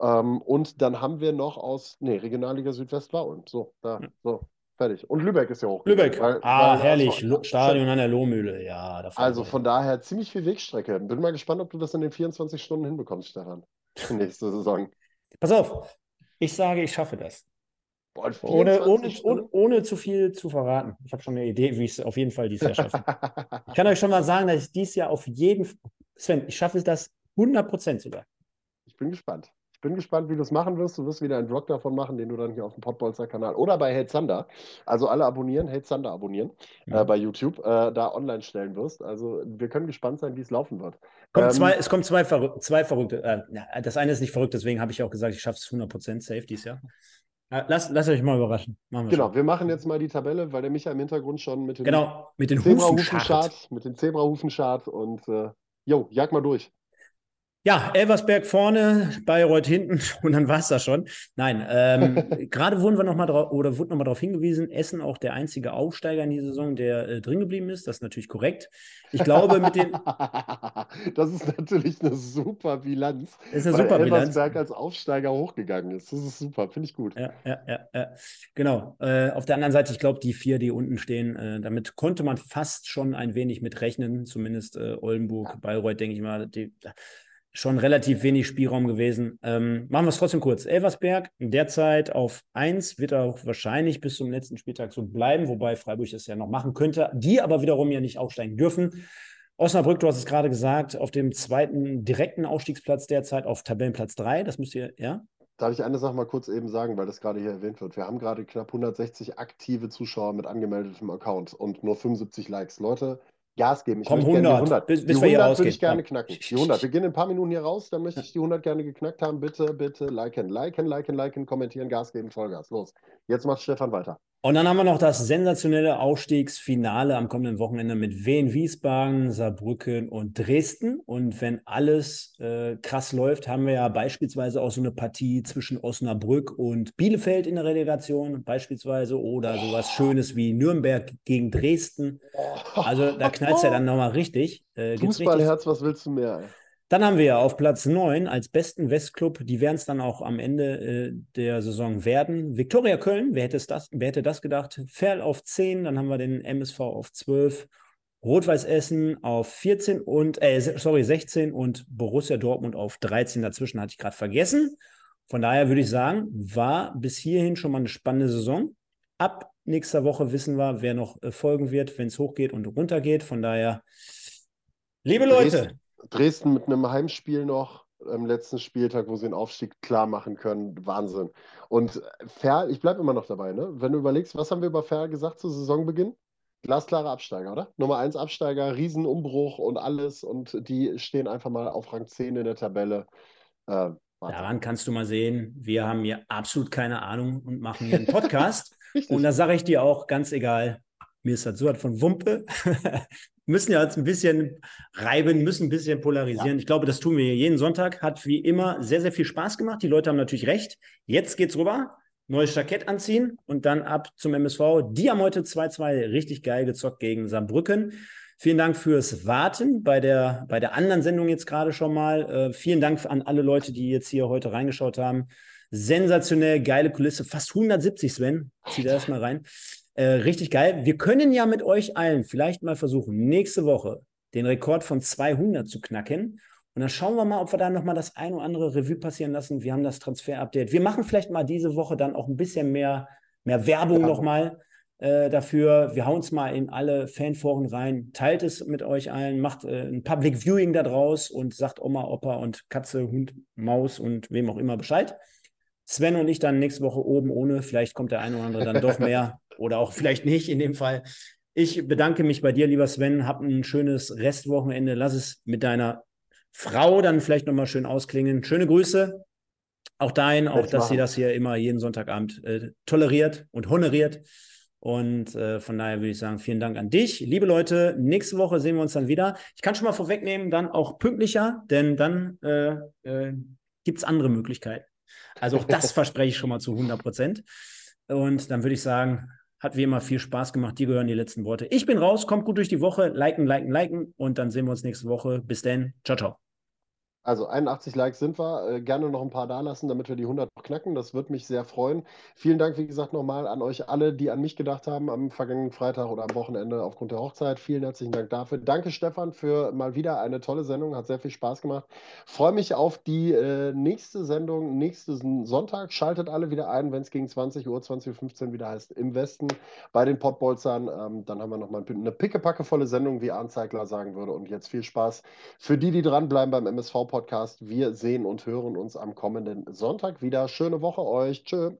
Ähm, und dann haben wir noch aus, nee, Regionalliga Südwest war Ulm. So, da, mhm. so. Fertig. Und Lübeck ist ja hoch. Lübeck. Weil, ah, weil herrlich. Stadion an der Lohmühle. Ja, Also von daher ziemlich viel Wegstrecke. Bin mal gespannt, ob du das in den 24 Stunden hinbekommst, Stefan. *laughs* Nächste Saison. Pass auf. Ich sage, ich schaffe das. Boah, ohne, ohne, ohne, ohne, zu viel zu verraten. Ich habe schon eine Idee, wie ich es auf jeden Fall dieses Jahr schaffe. ich kann euch schon mal sagen, dass ich dieses Jahr auf jeden Sven, ich schaffe das 100% sogar. Ich bin gespannt. Ich bin gespannt, wie du es machen wirst. Du wirst wieder einen Vlog davon machen, den du dann hier auf dem Podbolzer-Kanal oder bei Hey Zander, also alle abonnieren, Hey Zander abonnieren ja. äh, bei YouTube, äh, da online stellen wirst. Also wir können gespannt sein, wie es laufen wird. Kommt ähm, zwei, es kommen zwei, Verrück zwei Verrückte. Äh, das eine ist nicht verrückt, deswegen habe ich auch gesagt, ich schaffe es 100% safe dieses Jahr. Äh, lasst, lasst euch mal überraschen. Wir genau, schon. wir machen jetzt mal die Tabelle, weil der Micha im Hintergrund schon mit dem, genau, mit den Zebrahufenschart, mit dem Zebrahufenschart und äh, jo, jag mal durch. Ja, Elversberg vorne, Bayreuth hinten *laughs* und dann war es das schon. Nein, ähm, *laughs* gerade wurden wir noch mal drauf oder wurde nochmal darauf hingewiesen, Essen auch der einzige Aufsteiger in dieser Saison, der äh, drin geblieben ist. Das ist natürlich korrekt. Ich glaube, mit den. *laughs* das ist natürlich eine super Bilanz. Das ist eine super Bilanz. Elversberg als Aufsteiger hochgegangen ist. Das ist super, finde ich gut. Ja, ja, ja, ja. Genau. Äh, auf der anderen Seite, ich glaube, die vier, die unten stehen, äh, damit konnte man fast schon ein wenig mitrechnen. Zumindest äh, Oldenburg. Bayreuth, denke ich mal. Die, schon relativ wenig Spielraum gewesen. Ähm, machen wir es trotzdem kurz. Elversberg derzeit auf 1, wird auch wahrscheinlich bis zum letzten Spieltag so bleiben, wobei Freiburg es ja noch machen könnte, die aber wiederum ja nicht aufsteigen dürfen. Osnabrück, du hast es gerade gesagt, auf dem zweiten direkten Aufstiegsplatz derzeit auf Tabellenplatz 3. Das müsst ihr, ja? Darf ich eine Sache mal kurz eben sagen, weil das gerade hier erwähnt wird? Wir haben gerade knapp 160 aktive Zuschauer mit angemeldetem Account und nur 75 Likes. Leute, Gas geben. Ich Komm, 100. 100. Bis, bis die 100 würde ich gerne knacken. *laughs* Die 100. Wir gehen in ein paar Minuten hier raus, dann möchte ich die 100 gerne geknackt haben. Bitte, bitte liken, liken, liken, liken, kommentieren, Gas geben, Vollgas. Los. Jetzt macht Stefan weiter. Und dann haben wir noch das sensationelle Aufstiegsfinale am kommenden Wochenende mit Wien, Wiesbaden, Saarbrücken und Dresden. Und wenn alles äh, krass läuft, haben wir ja beispielsweise auch so eine Partie zwischen Osnabrück und Bielefeld in der Relegation, beispielsweise, oder sowas Schönes wie Nürnberg gegen Dresden. Also da knallt es ja dann nochmal richtig. Äh, Fußballherz, was willst du mehr? Dann haben wir auf Platz 9 als besten Westclub, die werden es dann auch am Ende äh, der Saison werden. Viktoria Köln, wer hätte, das, wer hätte das gedacht? Ferl auf 10, dann haben wir den MSV auf 12, Rot-Weiß Essen auf 14 und, äh, sorry, 16 und Borussia Dortmund auf 13. Dazwischen hatte ich gerade vergessen. Von daher würde ich sagen, war bis hierhin schon mal eine spannende Saison. Ab nächster Woche wissen wir, wer noch äh, folgen wird, wenn es hochgeht und runtergeht. Von daher, liebe Leute, Dresden mit einem Heimspiel noch am letzten Spieltag, wo sie den Aufstieg klar machen können. Wahnsinn. Und Ferl, ich bleibe immer noch dabei, ne? Wenn du überlegst, was haben wir über Ferl gesagt zu Saisonbeginn? Glasklare Absteiger, oder? Nummer 1 Absteiger, Riesenumbruch und alles. Und die stehen einfach mal auf Rang 10 in der Tabelle. Äh, Daran kannst du mal sehen, wir haben hier absolut keine Ahnung und machen hier einen *laughs* Podcast. und da sage ich dir auch ganz egal, mir ist das so von Wumpe. Müssen ja jetzt ein bisschen reiben, müssen ein bisschen polarisieren. Ja. Ich glaube, das tun wir jeden Sonntag. Hat wie immer sehr, sehr viel Spaß gemacht. Die Leute haben natürlich recht. Jetzt geht's rüber. Neues Jackett anziehen und dann ab zum MSV. Die haben heute 2-2 richtig geil gezockt gegen Saarbrücken. Vielen Dank fürs Warten bei der, bei der anderen Sendung jetzt gerade schon mal. Äh, vielen Dank an alle Leute, die jetzt hier heute reingeschaut haben. Sensationell, geile Kulisse. Fast 170, Sven. Zieh da erstmal rein. Äh, richtig geil. Wir können ja mit euch allen vielleicht mal versuchen, nächste Woche den Rekord von 200 zu knacken. Und dann schauen wir mal, ob wir da nochmal das ein oder andere Revue passieren lassen. Wir haben das Transfer-Update. Wir machen vielleicht mal diese Woche dann auch ein bisschen mehr, mehr Werbung ja. nochmal äh, dafür. Wir hauen es mal in alle Fanforen rein. Teilt es mit euch allen, macht äh, ein Public Viewing da draus und sagt Oma, Opa und Katze, Hund, Maus und wem auch immer Bescheid. Sven und ich dann nächste Woche oben ohne. Vielleicht kommt der eine oder andere dann doch *laughs* mehr oder auch vielleicht nicht in dem Fall. Ich bedanke mich bei dir, lieber Sven. Hab ein schönes Restwochenende. Lass es mit deiner Frau dann vielleicht nochmal schön ausklingen. Schöne Grüße. Auch dahin, auch dass sie das hier immer jeden Sonntagabend äh, toleriert und honoriert. Und äh, von daher würde ich sagen, vielen Dank an dich. Liebe Leute, nächste Woche sehen wir uns dann wieder. Ich kann schon mal vorwegnehmen, dann auch pünktlicher, denn dann äh, äh, gibt es andere Möglichkeiten. Also auch das *laughs* verspreche ich schon mal zu 100 Prozent. Und dann würde ich sagen, hat wie immer viel Spaß gemacht. Dir gehören die letzten Worte. Ich bin raus, kommt gut durch die Woche. Liken, liken, liken. Und dann sehen wir uns nächste Woche. Bis dann. Ciao, ciao. Also 81 Likes sind wir. Äh, gerne noch ein paar da lassen, damit wir die 100 noch knacken. Das würde mich sehr freuen. Vielen Dank, wie gesagt, nochmal an euch alle, die an mich gedacht haben am vergangenen Freitag oder am Wochenende aufgrund der Hochzeit. Vielen herzlichen Dank dafür. Danke, Stefan, für mal wieder eine tolle Sendung. Hat sehr viel Spaß gemacht. Freue mich auf die äh, nächste Sendung nächsten Sonntag. Schaltet alle wieder ein, wenn es gegen 20 Uhr, 20.15 Uhr wieder heißt, im Westen bei den Pottbolzern. Ähm, dann haben wir nochmal eine pickepackevolle Sendung, wie Arndt Zeigler sagen würde. Und jetzt viel Spaß für die, die dranbleiben beim MSV-Podcast. Wir sehen und hören uns am kommenden Sonntag wieder. Schöne Woche euch. Tschö.